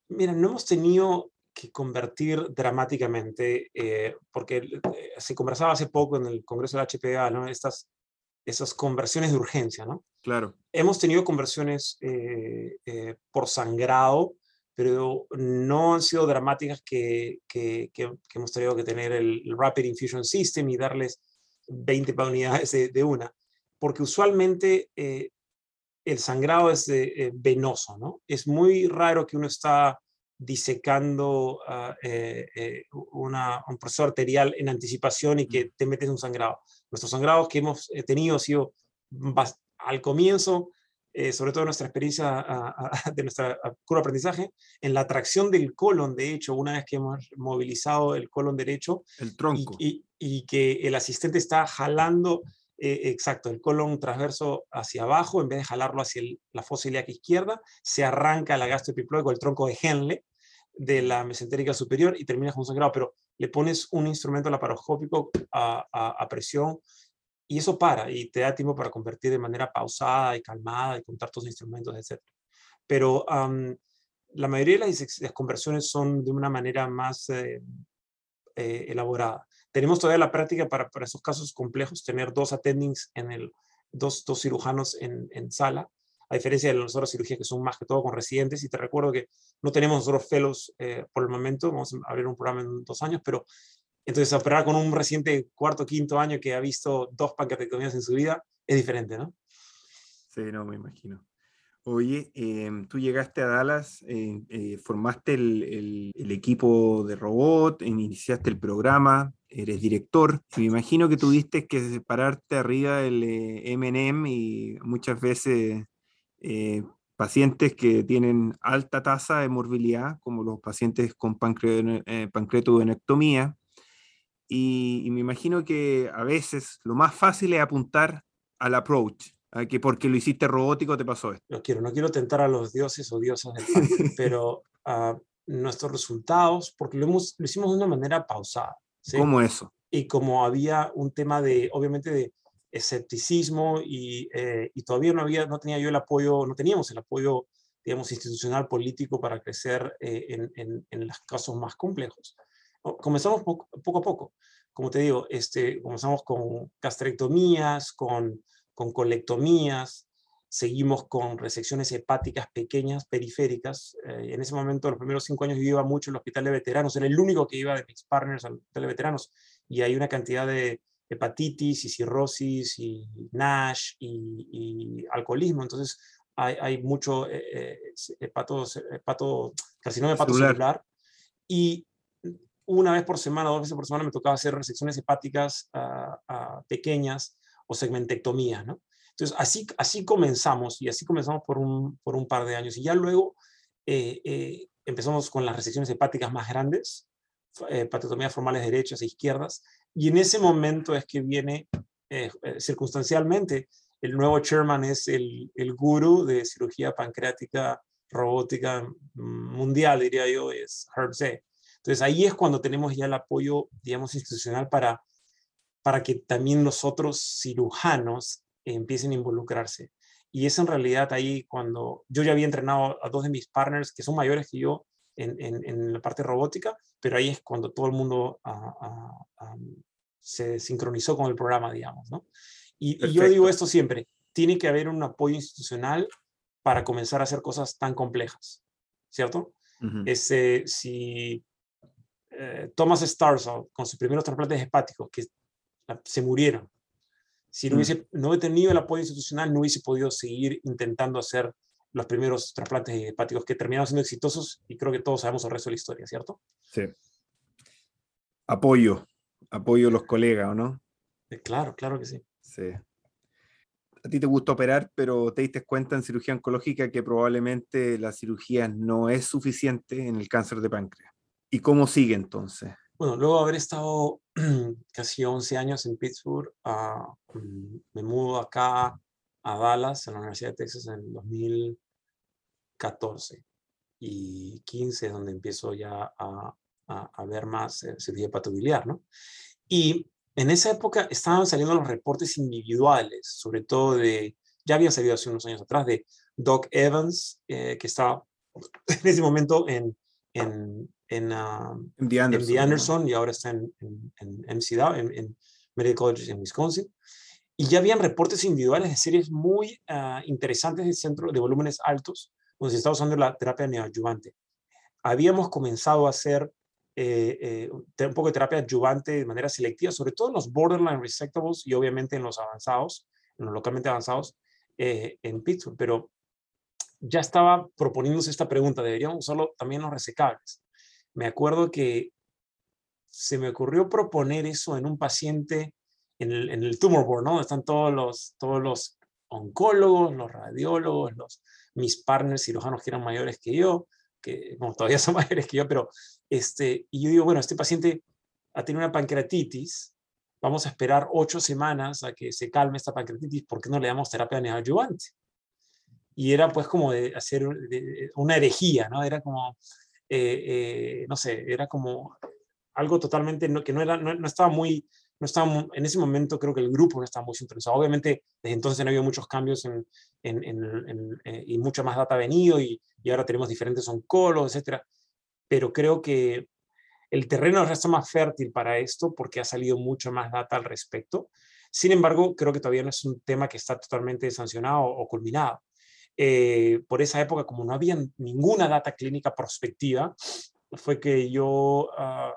Mira, no hemos tenido que convertir dramáticamente, eh, porque eh, se conversaba hace poco en el Congreso de la HPA, ¿no? Estas, esas conversiones de urgencia, ¿no? Claro. Hemos tenido conversiones eh, por sangrado, pero no han sido dramáticas que, que, que, hemos tenido que tener el, Rapid Infusion System y darles 20 unidades de, una, porque usualmente eh, el sangrado es eh, venoso, ¿no? Es muy raro que uno está disecando ah, eh, una, un proceso arterial en anticipación y que te metes un sangrado. Nuestros sangrados que hemos tenido han sido al comienzo eh, sobre todo nuestra experiencia de nuestra curva de aprendizaje, en la tracción del colon, de hecho, una vez que hemos movilizado el colon derecho, el tronco. Y, y, que el asistente está jalando, eh, exacto, el colon transverso hacia abajo, en vez de jalarlo hacia la fosa ilíaca izquierda, se arranca la gastroepiploide el tronco de Henle de la mesentérica superior y termina con sangrado, pero le pones un instrumento laparoscópico a, a presión y eso para y te da tiempo para convertir de manera pausada y calmada y contar tus instrumentos, etc. Pero la mayoría de las, conversiones son de una manera más eh, eh, elaborada. Tenemos todavía la práctica para, para, esos casos complejos, tener dos attendings en el, dos, dos cirujanos en, en, sala, a diferencia de las otras cirugías que son más que todo con residentes, y te recuerdo que no tenemos nosotros fellows eh, por el momento, vamos a abrir un programa en dos años, pero entonces operar con un residente cuarto, quinto año que ha visto dos pancreatectomías en su vida es diferente, ¿no? Sí, no, me imagino. Oye, em, tú llegaste a Dallas, eh, eh, formaste el, el, equipo de robot, iniciaste el programa, eres director. Me imagino que tuviste que separarte arriba del MM y muchas veces eh, pacientes que tienen alta tasa de morbilidad, como los pacientes con pancreatodenectomía. Y, y me imagino que a veces lo más fácil es apuntar al approach, que porque lo hiciste robótico te pasó esto. No quiero, no quiero tentar a los dioses o diosas del pero uh, nuestros resultados, porque lo, hemos, lo hicimos de una manera pausada. ¿Sí? ¿Cómo eso? Y como había un tema de, obviamente, de escepticismo y, eh, y, todavía no había, no tenía yo el apoyo, no teníamos el apoyo, digamos, institucional, político para crecer eh, en, en, en, los casos más complejos. Comenzamos poco, poco a poco. Como te digo, este, comenzamos con gastrectomías, con con colectomías, seguimos con resecciones hepáticas pequeñas, periféricas. Eh, en ese momento, los primeros cinco años, yo iba mucho al hospital de veteranos, era el único que iba de mis partners al hospital de veteranos, y hay una cantidad de hepatitis y cirrosis y NASH y, alcoholismo, entonces hay, hay mucho eh, eh hepato, hepato, carcinoma hepatocelular, y una vez por semana, dos veces por semana me tocaba hacer resecciones hepáticas uh, uh, pequeñas, o segmentectomía, ¿no? Entonces, así, así comenzamos y así comenzamos por un, por un par de años. Y ya luego eh, eh, empezamos con las resecciones hepáticas más grandes, eh, formales derechas e izquierdas, y en ese momento es que viene eh, eh, circunstancialmente, el nuevo chairman es el, el gurú de cirugía pancreática robótica mundial, diría yo, es Herb Z. Entonces ahí es cuando tenemos ya el apoyo, digamos, institucional para para que también los otros cirujanos empiecen a involucrarse. Y es en realidad ahí cuando yo ya había entrenado a dos de mis partners que son mayores que yo en, en, la parte robótica, pero ahí es cuando todo el mundo ah, ah, ah, se sincronizó con el programa, digamos, ¿no? Y, y, yo digo esto siempre, tiene que haber un apoyo institucional para comenzar a hacer cosas tan complejas, ¿cierto? Ese, si eh, Thomas Starzl, con sus primeros trasplantes hepáticos, que se murieron. Si no, mm. hubiese, no he tenido el apoyo institucional, no hubiese podido seguir intentando hacer los primeros trasplantes hepáticos que terminaron siendo exitosos y creo que todos sabemos el resto de la historia, ¿cierto? Sí. Apoyo, apoyo a los colegas, ¿o no? Eh, claro, claro que sí. Sí. A ti te gusta operar, pero te diste cuenta en cirugía oncológica que probablemente la cirugía no es suficiente en el cáncer de páncreas. ¿Y cómo sigue entonces? Bueno, luego de haber estado casi 11 años en Pittsburgh, uh, me mudo acá a Dallas, a la Universidad de Texas, en 2014 y 15, donde empiezo ya a, a, a ver más eh, cirugía hepatobiliar, ¿no? Y en esa época estaban saliendo los reportes individuales, sobre todo de, ya había salido hace unos años atrás, de Doc Evans, eh, que estaba en ese momento en, en, en, uh, MD Anderson, Anderson y ahora está en, en, en MCDA, en, en Medical College en Wisconsin. Y ya habían reportes individuales de series muy uh, interesantes del centro de volúmenes altos, donde se estaba usando la terapia neoadyuvante. Habíamos comenzado a hacer eh, eh, un poco de terapia adyuvante de manera selectiva, sobre todo en los borderline resectables y obviamente en los avanzados, en los localmente avanzados eh, en Pittsburgh, pero ya estaba proponiéndose esta pregunta, ¿deberíamos usarlo también en los resecables? Me acuerdo que se me ocurrió proponer eso en un paciente en el, en el tumor board, ¿no? Están todos los, todos los oncólogos, los radiólogos, los, mis partners cirujanos que eran mayores que yo, que bueno, todavía son mayores que yo, pero este, y yo digo, bueno, este paciente ha tenido una pancreatitis, vamos a esperar ocho semanas a que se calme esta pancreatitis, ¿por qué no le damos terapia neoadyuvante? Y era pues como de hacer una herejía, ¿no? Era como, eh, eh, no sé, era como algo totalmente que no, era, no, estaba muy, no estaba, en ese momento creo que el grupo no estaba muy sintonizado. Obviamente, desde entonces han habido muchos cambios en, en, eh, y mucha más data ha venido y, y ahora tenemos diferentes oncólogos, etcétera. Pero creo que el terreno ahora está más fértil para esto porque ha salido mucha más data al respecto. Sin embargo, creo que todavía no es un tema que está totalmente sancionado o culminado. Eh, por esa época, como no había ninguna data clínica prospectiva, fue que yo ah,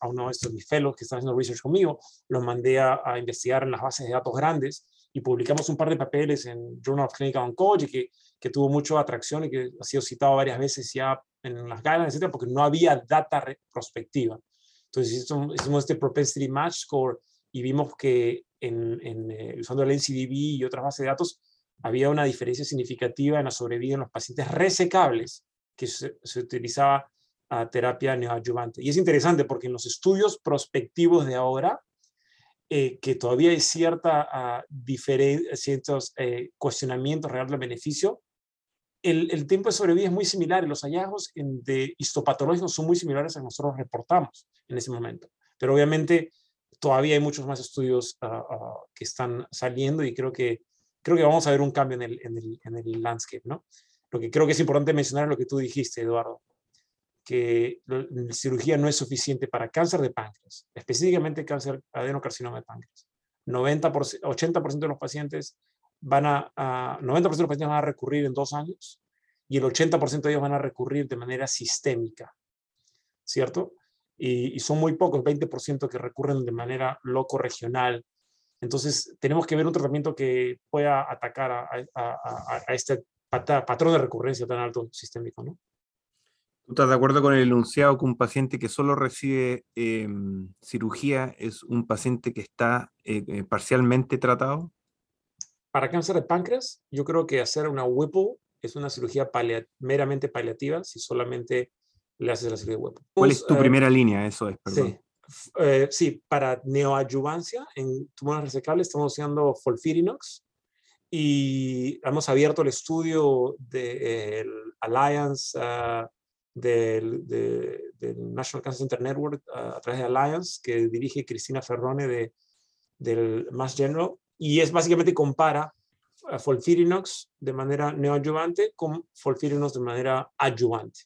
a, uno de estos mis fellows que están haciendo research conmigo, los mandé a, investigar en las bases de datos grandes y publicamos un par de papeles en Journal of Clinical Oncology que, que tuvo mucha atracción y que ha sido citado varias veces ya en las guidelines, etcétera, porque no había data prospectiva. Entonces hicimos este propensity match score y vimos que en, en, eh, usando el NCDB y otras bases de datos había una diferencia significativa en la sobrevida en los pacientes resecables que se, se utilizaba a terapia neoadyuvante. Y es interesante porque en los estudios prospectivos de ahora, eh, que todavía hay cierta, uh, ciertos eh, cuestionamientos real del beneficio, el, el, tiempo de sobrevida es muy similar y los hallazgos en, de histopatológicos son muy similares a que nosotros reportamos en ese momento. Pero obviamente todavía hay muchos más estudios ah, ah, que están saliendo y creo que, creo que vamos a ver un cambio en el, en el, en el landscape, ¿no? Lo que creo que es importante mencionar es lo que tú dijiste, Eduardo que la cirugía no es suficiente para cáncer de páncreas, específicamente cáncer adenocarcinoma de páncreas. 90 80% de los pacientes van a, 90% de los pacientes van a recurrir en dos años y el 80% de ellos van a recurrir de manera sistémica, ¿cierto? Y, son muy pocos, 20% que recurren de manera loco regional. Entonces, tenemos que ver un tratamiento que pueda atacar a, a, a este patrón de recurrencia tan alto sistémico, ¿no? ¿Tú estás de acuerdo con el enunciado que un paciente que solo recibe em, cirugía es un paciente que está eh, eh, parcialmente tratado? Para cáncer de páncreas, yo creo que hacer una Whipple es una cirugía meramente paliativa si solamente le haces la cirugía Whipple. ¿Cuál es tu eh, primera línea? Eso es, perdón. Sí, sí, para neoadyuvancia en tumores resecables estamos usando Folfirinox y hemos abierto el estudio del Alliance uh, del, del, National Cancer Center Network a, través de Alliance, que dirige Cristina Ferrone de, del Mass General, y es básicamente compara a Folfirinox de manera neoadyuvante con Folfirinox de manera adyuvante,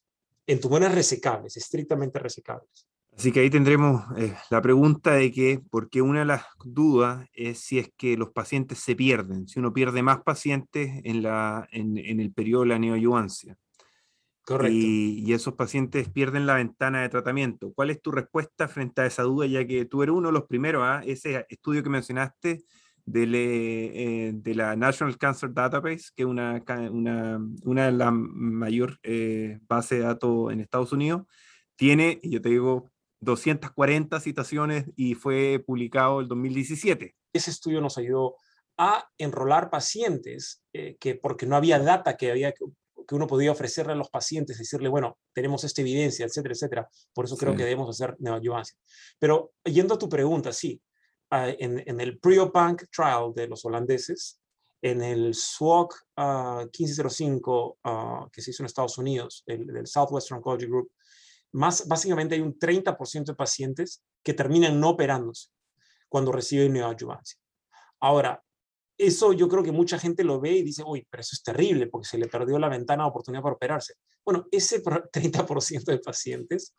en tumores resecables, estrictamente resecables. Así que ahí tendremos eh, la pregunta de que, porque una de las dudas es si es que los pacientes se pierden, si uno pierde más pacientes en, la, en, en el periodo de la neoadyuvancia. Y, esos pacientes pierden la ventana de tratamiento. ¿Cuál es tu respuesta frente a esa duda, ya que tú eres uno de los primeros, a ¿ah? ese estudio que mencionaste de, eh, de, la National Cancer Database, que es una, una, una de las mayor eh, bases de datos en Estados Unidos, tiene, y yo te digo, 240 citaciones y fue publicado el 2017. Ese estudio nos ayudó a enrolar pacientes eh, que porque no había data que había que uno podía ofrecerle a los pacientes, decirle, bueno, tenemos esta evidencia, etcétera, etcétera. Por eso creo que debemos hacer neoadyuvancia. Pero yendo a tu pregunta, sí, ah, en, en, el PRIOPANC trial de los holandeses, en el SWOG 1505 ah, ah, que se hizo en Estados Unidos, el, del Southwestern Oncology Group, más, básicamente hay un 30% de pacientes que terminan no operándose cuando reciben neoadyuvancia. Ahora, eso yo creo que mucha gente lo ve y dice, uy, pero eso es terrible porque se le perdió la ventana de oportunidad para operarse. Bueno, ese 30% de pacientes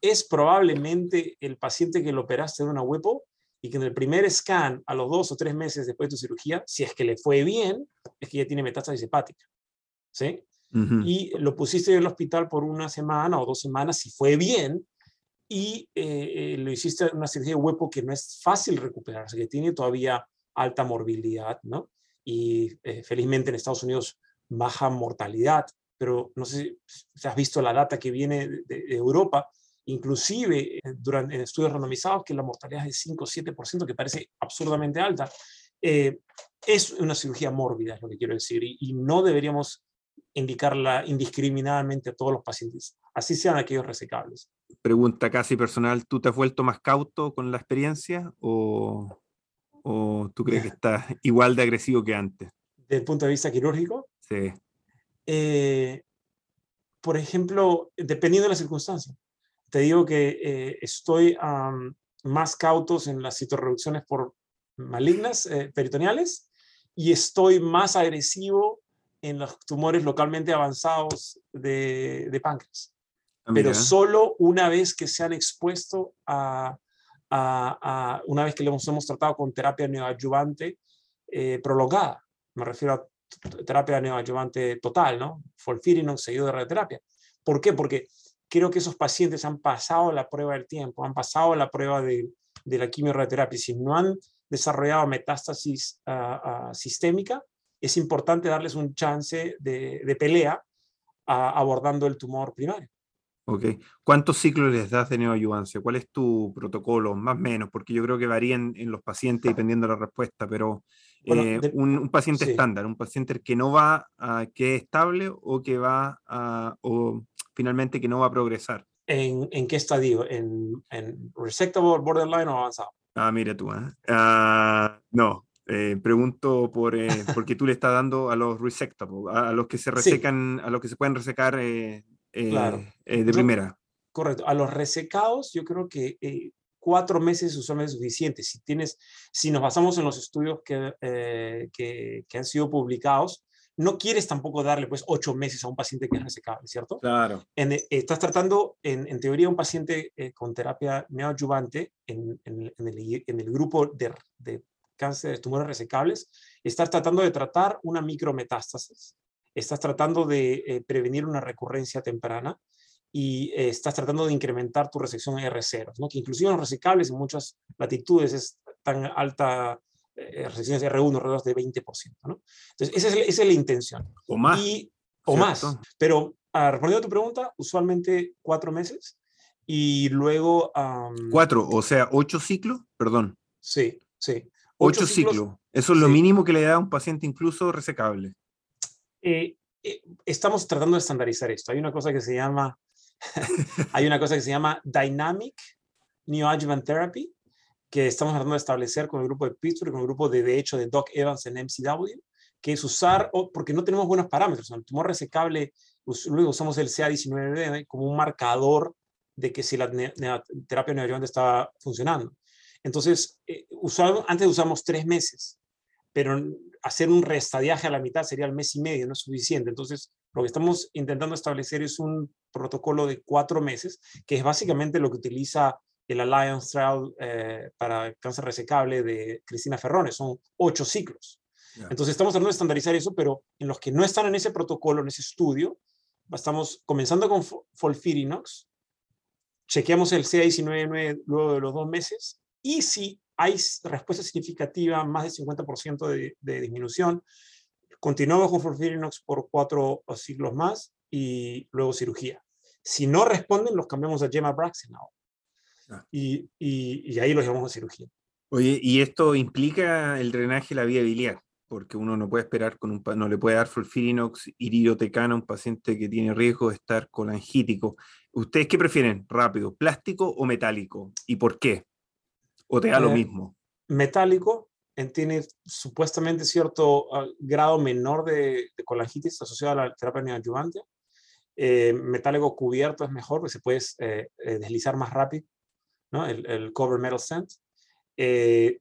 es probablemente el paciente que lo operaste de una huepo y que en el primer scan, a los dos o tres meses después de tu cirugía, si es que le fue bien, es que ya tiene metástasis hepática. ¿Sí? Y lo pusiste en el hospital por una semana o dos semanas, si fue bien, y eh, eh, lo hiciste una cirugía de huepo que no es fácil recuperarse, que tiene todavía alta morbilidad, ¿no? Y eh, felizmente en Estados Unidos baja mortalidad, pero no sé si has visto la data que viene de, Europa, inclusive eh, durante en estudios randomizados, que la mortalidad es de 5 o 7%, que parece absurdamente alta. Eh, es una cirugía mórbida, es lo que quiero decir, y, no deberíamos indicarla indiscriminadamente a todos los pacientes, así sean aquellos resecables. Pregunta casi personal, ¿tú te has vuelto más cauto con la experiencia o, ¿O tú crees que está igual de agresivo que antes? ¿Desde el punto de vista quirúrgico? Sí. Eh, por ejemplo, dependiendo de la circunstancia. Te digo que eh, estoy más cautos en las citorreducciones por malignas eh, peritoneales y estoy más agresivo en los tumores localmente avanzados de, de páncreas. Ah, Pero solo una vez que se han expuesto a una vez que lo hemos tratado con terapia neoadyuvante eh, prolongada. Me refiero a terapia neoadyuvante total, ¿no? Folfirinox seguido de radioterapia. ¿Por qué? Porque creo que esos pacientes han pasado la prueba del tiempo, han pasado la prueba de, de la quimioradioterapia. Si no han desarrollado metástasis uh, uh, sistémica, es importante darles un chance de, de pelea uh, abordando el tumor primario. Ok. ¿Cuántos ciclos les das de neoayuvancia? ¿Cuál es tu protocolo? Más o menos, porque yo creo que varían en los pacientes dependiendo de la respuesta, pero bueno, eh, de, un, un, paciente sí. estándar, un paciente que no va a, que es estable o que va a, o finalmente que no va a progresar. ¿En, en qué estadio? ¿En, ¿En, resectable, borderline o avanzado? Ah, mira tú, ¿eh? uh, no, eh, pregunto por eh, porque tú le estás dando a los resectable, a, a los que se resecan, sí. a los que se pueden resecar eh, claro. de yo, primera. Correcto. A los resecados, yo creo que cuatro meses usualmente es suficiente. Si tienes, si nos basamos en los estudios que, que, que han sido publicados, no quieres tampoco darle pues ocho meses a un paciente que es resecable, ¿cierto? Claro. En, eh, estás tratando, en, en, teoría, un paciente eh, con terapia neoadyuvante en, en, el, el, grupo de, de cáncer de tumores resecables, estás tratando de tratar una micrometástasis, estás tratando de eh, prevenir una recurrencia temprana y eh, estás tratando de incrementar tu resección R0, ¿no? que inclusive en los resecables en muchas latitudes es tan alta eh, resecciones R1, R2 de 20%, ¿no? Entonces, esa es, esa es la intención. O más. Y, o ¿cierto? más. Pero, uh, respondiendo a tu pregunta, usualmente cuatro meses y luego... Um, cuatro, o sea, ocho ciclos, perdón. Sí, sí. Ocho, ocho ciclos. ciclos. Eso es sí. lo mínimo que le da a un paciente incluso resecable. Eh, eh, estamos tratando de estandarizar esto. Hay una cosa que se llama, hay una cosa que se llama Dynamic Neoadjuvant Therapy, que estamos tratando de establecer con el grupo de Pittsburgh, con el grupo de, de hecho de Doc Evans en MCW, que es usar, porque no tenemos buenos parámetros, el tumor resecable, luego usamos el CA19 como un marcador de que si la terapia neoadyuvante estaba funcionando. Entonces, eh, usamos, antes usamos tres meses, pero hacer un restadiaje a la mitad sería el mes y medio, no es suficiente. Entonces, lo que estamos intentando establecer es un protocolo de cuatro meses, que es básicamente lo que utiliza el Alliance Trial eh, para cáncer resecable de Cristina Ferrones. Son ocho ciclos. Yeah. Entonces estamos tratando de estandarizar eso, pero en los que no están en ese protocolo, en ese estudio, estamos comenzando con Folfirinox, chequeamos el CA199 luego de los dos meses y si hay respuesta significativa, más del 50% de, de disminución, continuamos con Folfirinox por cuatro ciclos más y luego cirugía. Si no responden, los cambiamos a Gemabraxine Ah. Y, y, y, ahí los llevamos a cirugía. Oye, ¿y esto implica el drenaje de la vía biliar? Porque uno no puede esperar con un no le puede dar fulfirinox iridotecana a un paciente que tiene riesgo de estar colangítico. ¿Ustedes qué prefieren? ¿Rápido, plástico o metálico? ¿Y por qué? ¿O te da eh, lo mismo? Metálico tiene supuestamente cierto uh, grado menor de, de, colangitis asociado a la terapia neoadyuvante. Eh, metálico cubierto es mejor, porque se puede eh, deslizar más rápido ¿no? el, el, cover metal scent. Eh,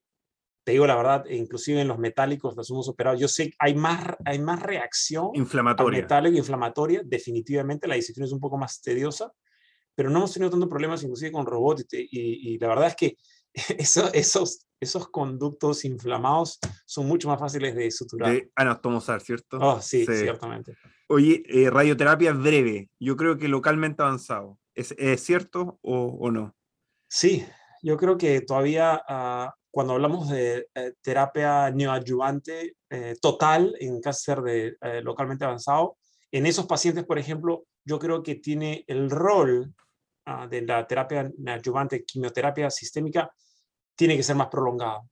te digo la verdad, inclusive en los metálicos los hemos operado. Yo sé que hay más, hay más reacción inflamatoria. metálico inflamatoria. Definitivamente la disección es un poco más tediosa, pero no hemos tenido tantos problemas inclusive con robot. Y, y, y la verdad es que eso, esos, esos conductos inflamados son mucho más fáciles de suturar. De anatomosar, ¿cierto? Oh, sí, sí. ciertamente. Oye, eh, radioterapia breve, yo creo que localmente avanzado. ¿Es, es cierto o, o no? Sí, yo creo que todavía uh, cuando hablamos de eh, terapia neoadyuvante eh, total en cáncer de, eh, localmente avanzado, en esos pacientes, por ejemplo, yo creo que tiene el rol uh, de la terapia neoadyuvante, quimioterapia sistémica, tiene que ser más prolongado.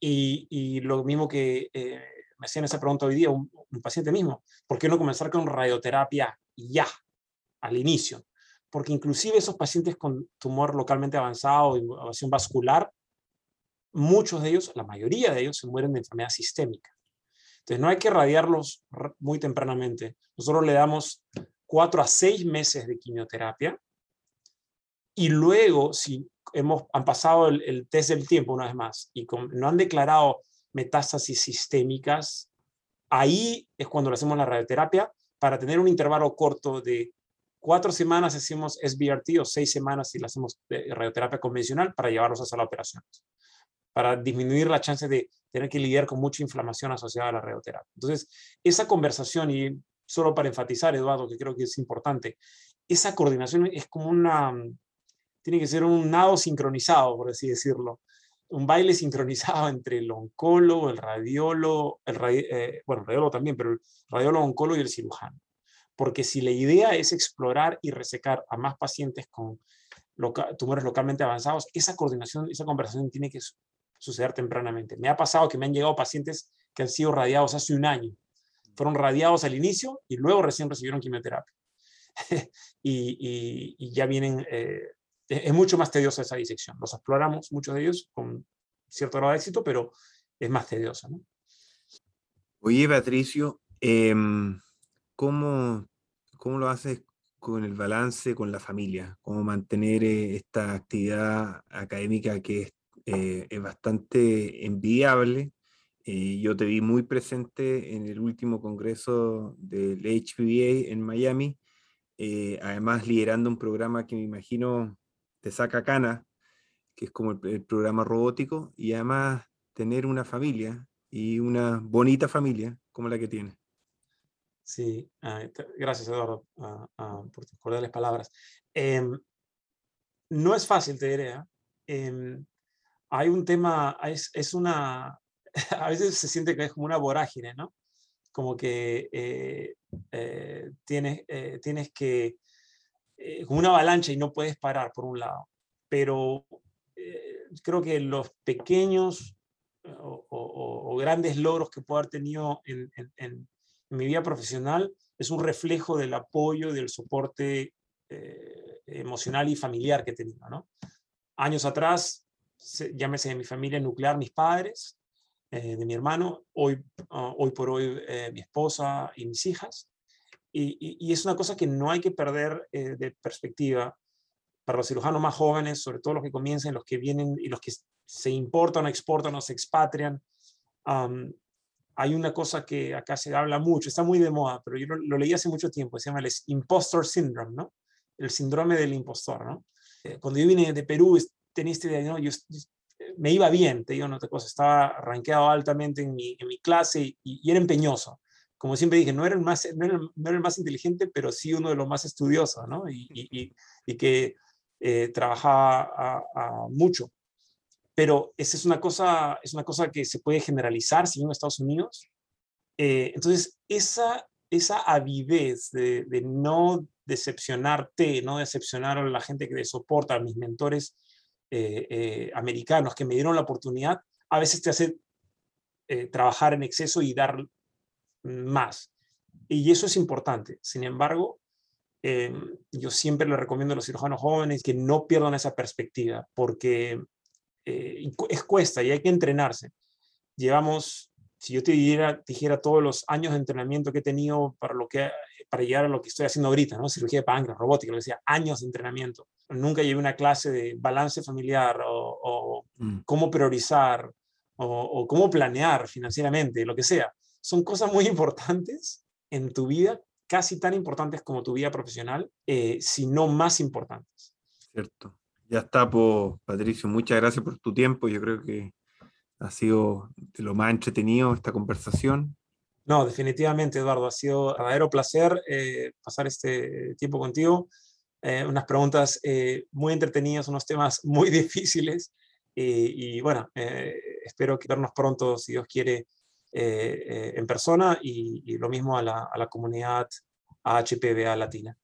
Y, y lo mismo que eh, me hacían esa pregunta hoy día, un, un paciente mismo, ¿por qué no comenzar con radioterapia ya, al inicio? porque inclusive esos pacientes con tumor localmente avanzado, invasión vascular, muchos de ellos, la mayoría de ellos, se mueren de enfermedad sistémica. Entonces no hay que radiarlos muy tempranamente. Nosotros le damos cuatro a seis meses de quimioterapia y luego, si hemos, han pasado el, el test del tiempo una vez más y con, no han declarado metástasis sistémicas, ahí es cuando le hacemos la radioterapia para tener un intervalo corto de cuatro semanas hacemos SBRT o seis semanas si la hacemos de radioterapia convencional para llevarlos hasta la operación. para disminuir la chance de tener que lidiar con mucha inflamación asociada a la radioterapia. Entonces, esa conversación, y solo para enfatizar, Eduardo, que creo que es importante, esa coordinación es como una, tiene que ser un nado sincronizado, por así decirlo, un baile sincronizado entre el oncólogo, el radiólogo, el eh, bueno, el radiólogo también, pero el radiólogo, oncólogo y el cirujano. Porque si la idea es explorar y resecar a más pacientes con tumores localmente avanzados, esa coordinación, esa conversación tiene que suceder tempranamente. Me ha pasado que me han llegado pacientes que han sido radiados hace un año. Fueron radiados al inicio y luego recién recibieron quimioterapia. y, ya vienen, eh, es mucho más tediosa esa disección. Los exploramos, muchos de ellos, con cierto grado de éxito, pero es más tediosa. ¿no? Oye, Patricio, em, ¿cómo, ¿cómo lo haces con el balance con la familia? ¿Cómo mantener eh, esta actividad académica que es, eh, es bastante envidiable? yo te vi muy presente en el último congreso del HPVA en Miami eh, además liderando un programa que me imagino te saca cana, que es como el, programa robótico, y además tener una familia y una bonita familia como la que tiene. Sí, ah, gracias Eduardo ah, ah, por tus cordiales palabras. Em, no es fácil, te diré. Em, hay un tema, es, es, una, a veces se siente que es como una vorágine, ¿no? como que eh, eh, tienes, eh, tienes que, como una avalancha y no puedes parar por un lado. Pero creo que los pequeños o, grandes logros que puedo haber tenido en, mi vida profesional es un reflejo del apoyo, del soporte emocional y familiar que he tenido. ¿no? Años atrás, llámese de mi familia nuclear, mis padres, eh, de mi hermano, hoy, ah, hoy por hoy eh, mi esposa y mis hijas. Y, y, es una cosa que no hay que perder eh, de perspectiva para los cirujanos más jóvenes, sobre todo los que comienzan, los que vienen y los que se importan o exportan o se expatrian. hay una cosa que acá se habla mucho, está muy de moda, pero yo lo, leí hace mucho tiempo, se llama el impostor syndrome, ¿no? El síndrome del impostor, ¿no? cuando yo vine de Perú, tenía esta idea, ¿no? yo, me iba bien, te digo una otra cosa, estaba rankeado altamente en mi, en mi clase y, era empeñoso. Como siempre dije, no era, el más, no era, no era el más inteligente, pero sí uno de los más estudiosos, ¿no? Y, y, y que eh, trabajaba a, mucho. Pero esa es una, cosa, es una cosa que se puede generalizar, si en Estados Unidos. Eh, entonces, esa, esa avidez de, de, no decepcionarte, no decepcionar a la gente que te soporta, a mis mentores, eh, eh, americanos que me dieron la oportunidad, a veces te hace eh, trabajar en exceso y dar más. Y eso es importante. Sin embargo, yo siempre le recomiendo a los cirujanos jóvenes que no pierdan esa perspectiva, porque es cuesta y hay que entrenarse. Llevamos, si yo te dijera, dijera todos los años de entrenamiento que he tenido para, lo que, para llegar a lo que estoy haciendo ahorita, ¿no? cirugía de páncreas, robótica, lo decía, años de entrenamiento nunca llevé una clase de balance familiar o, mm. cómo priorizar o, cómo planear financieramente, lo que sea. Son cosas muy importantes en tu vida, casi tan importantes como tu vida profesional, eh, si no más importantes. Cierto. Ya está, pues, Patricio. Muchas gracias por tu tiempo. Yo creo que ha sido de lo más entretenido esta conversación. No, definitivamente, Eduardo. Ha sido un verdadero placer eh, pasar este tiempo contigo. Eh, unas preguntas eh, muy entretenidas, unos temas muy difíciles. y bueno, eh, espero vernos pronto, si Dios quiere, en persona y, lo mismo a la, a la comunidad HPVA latina.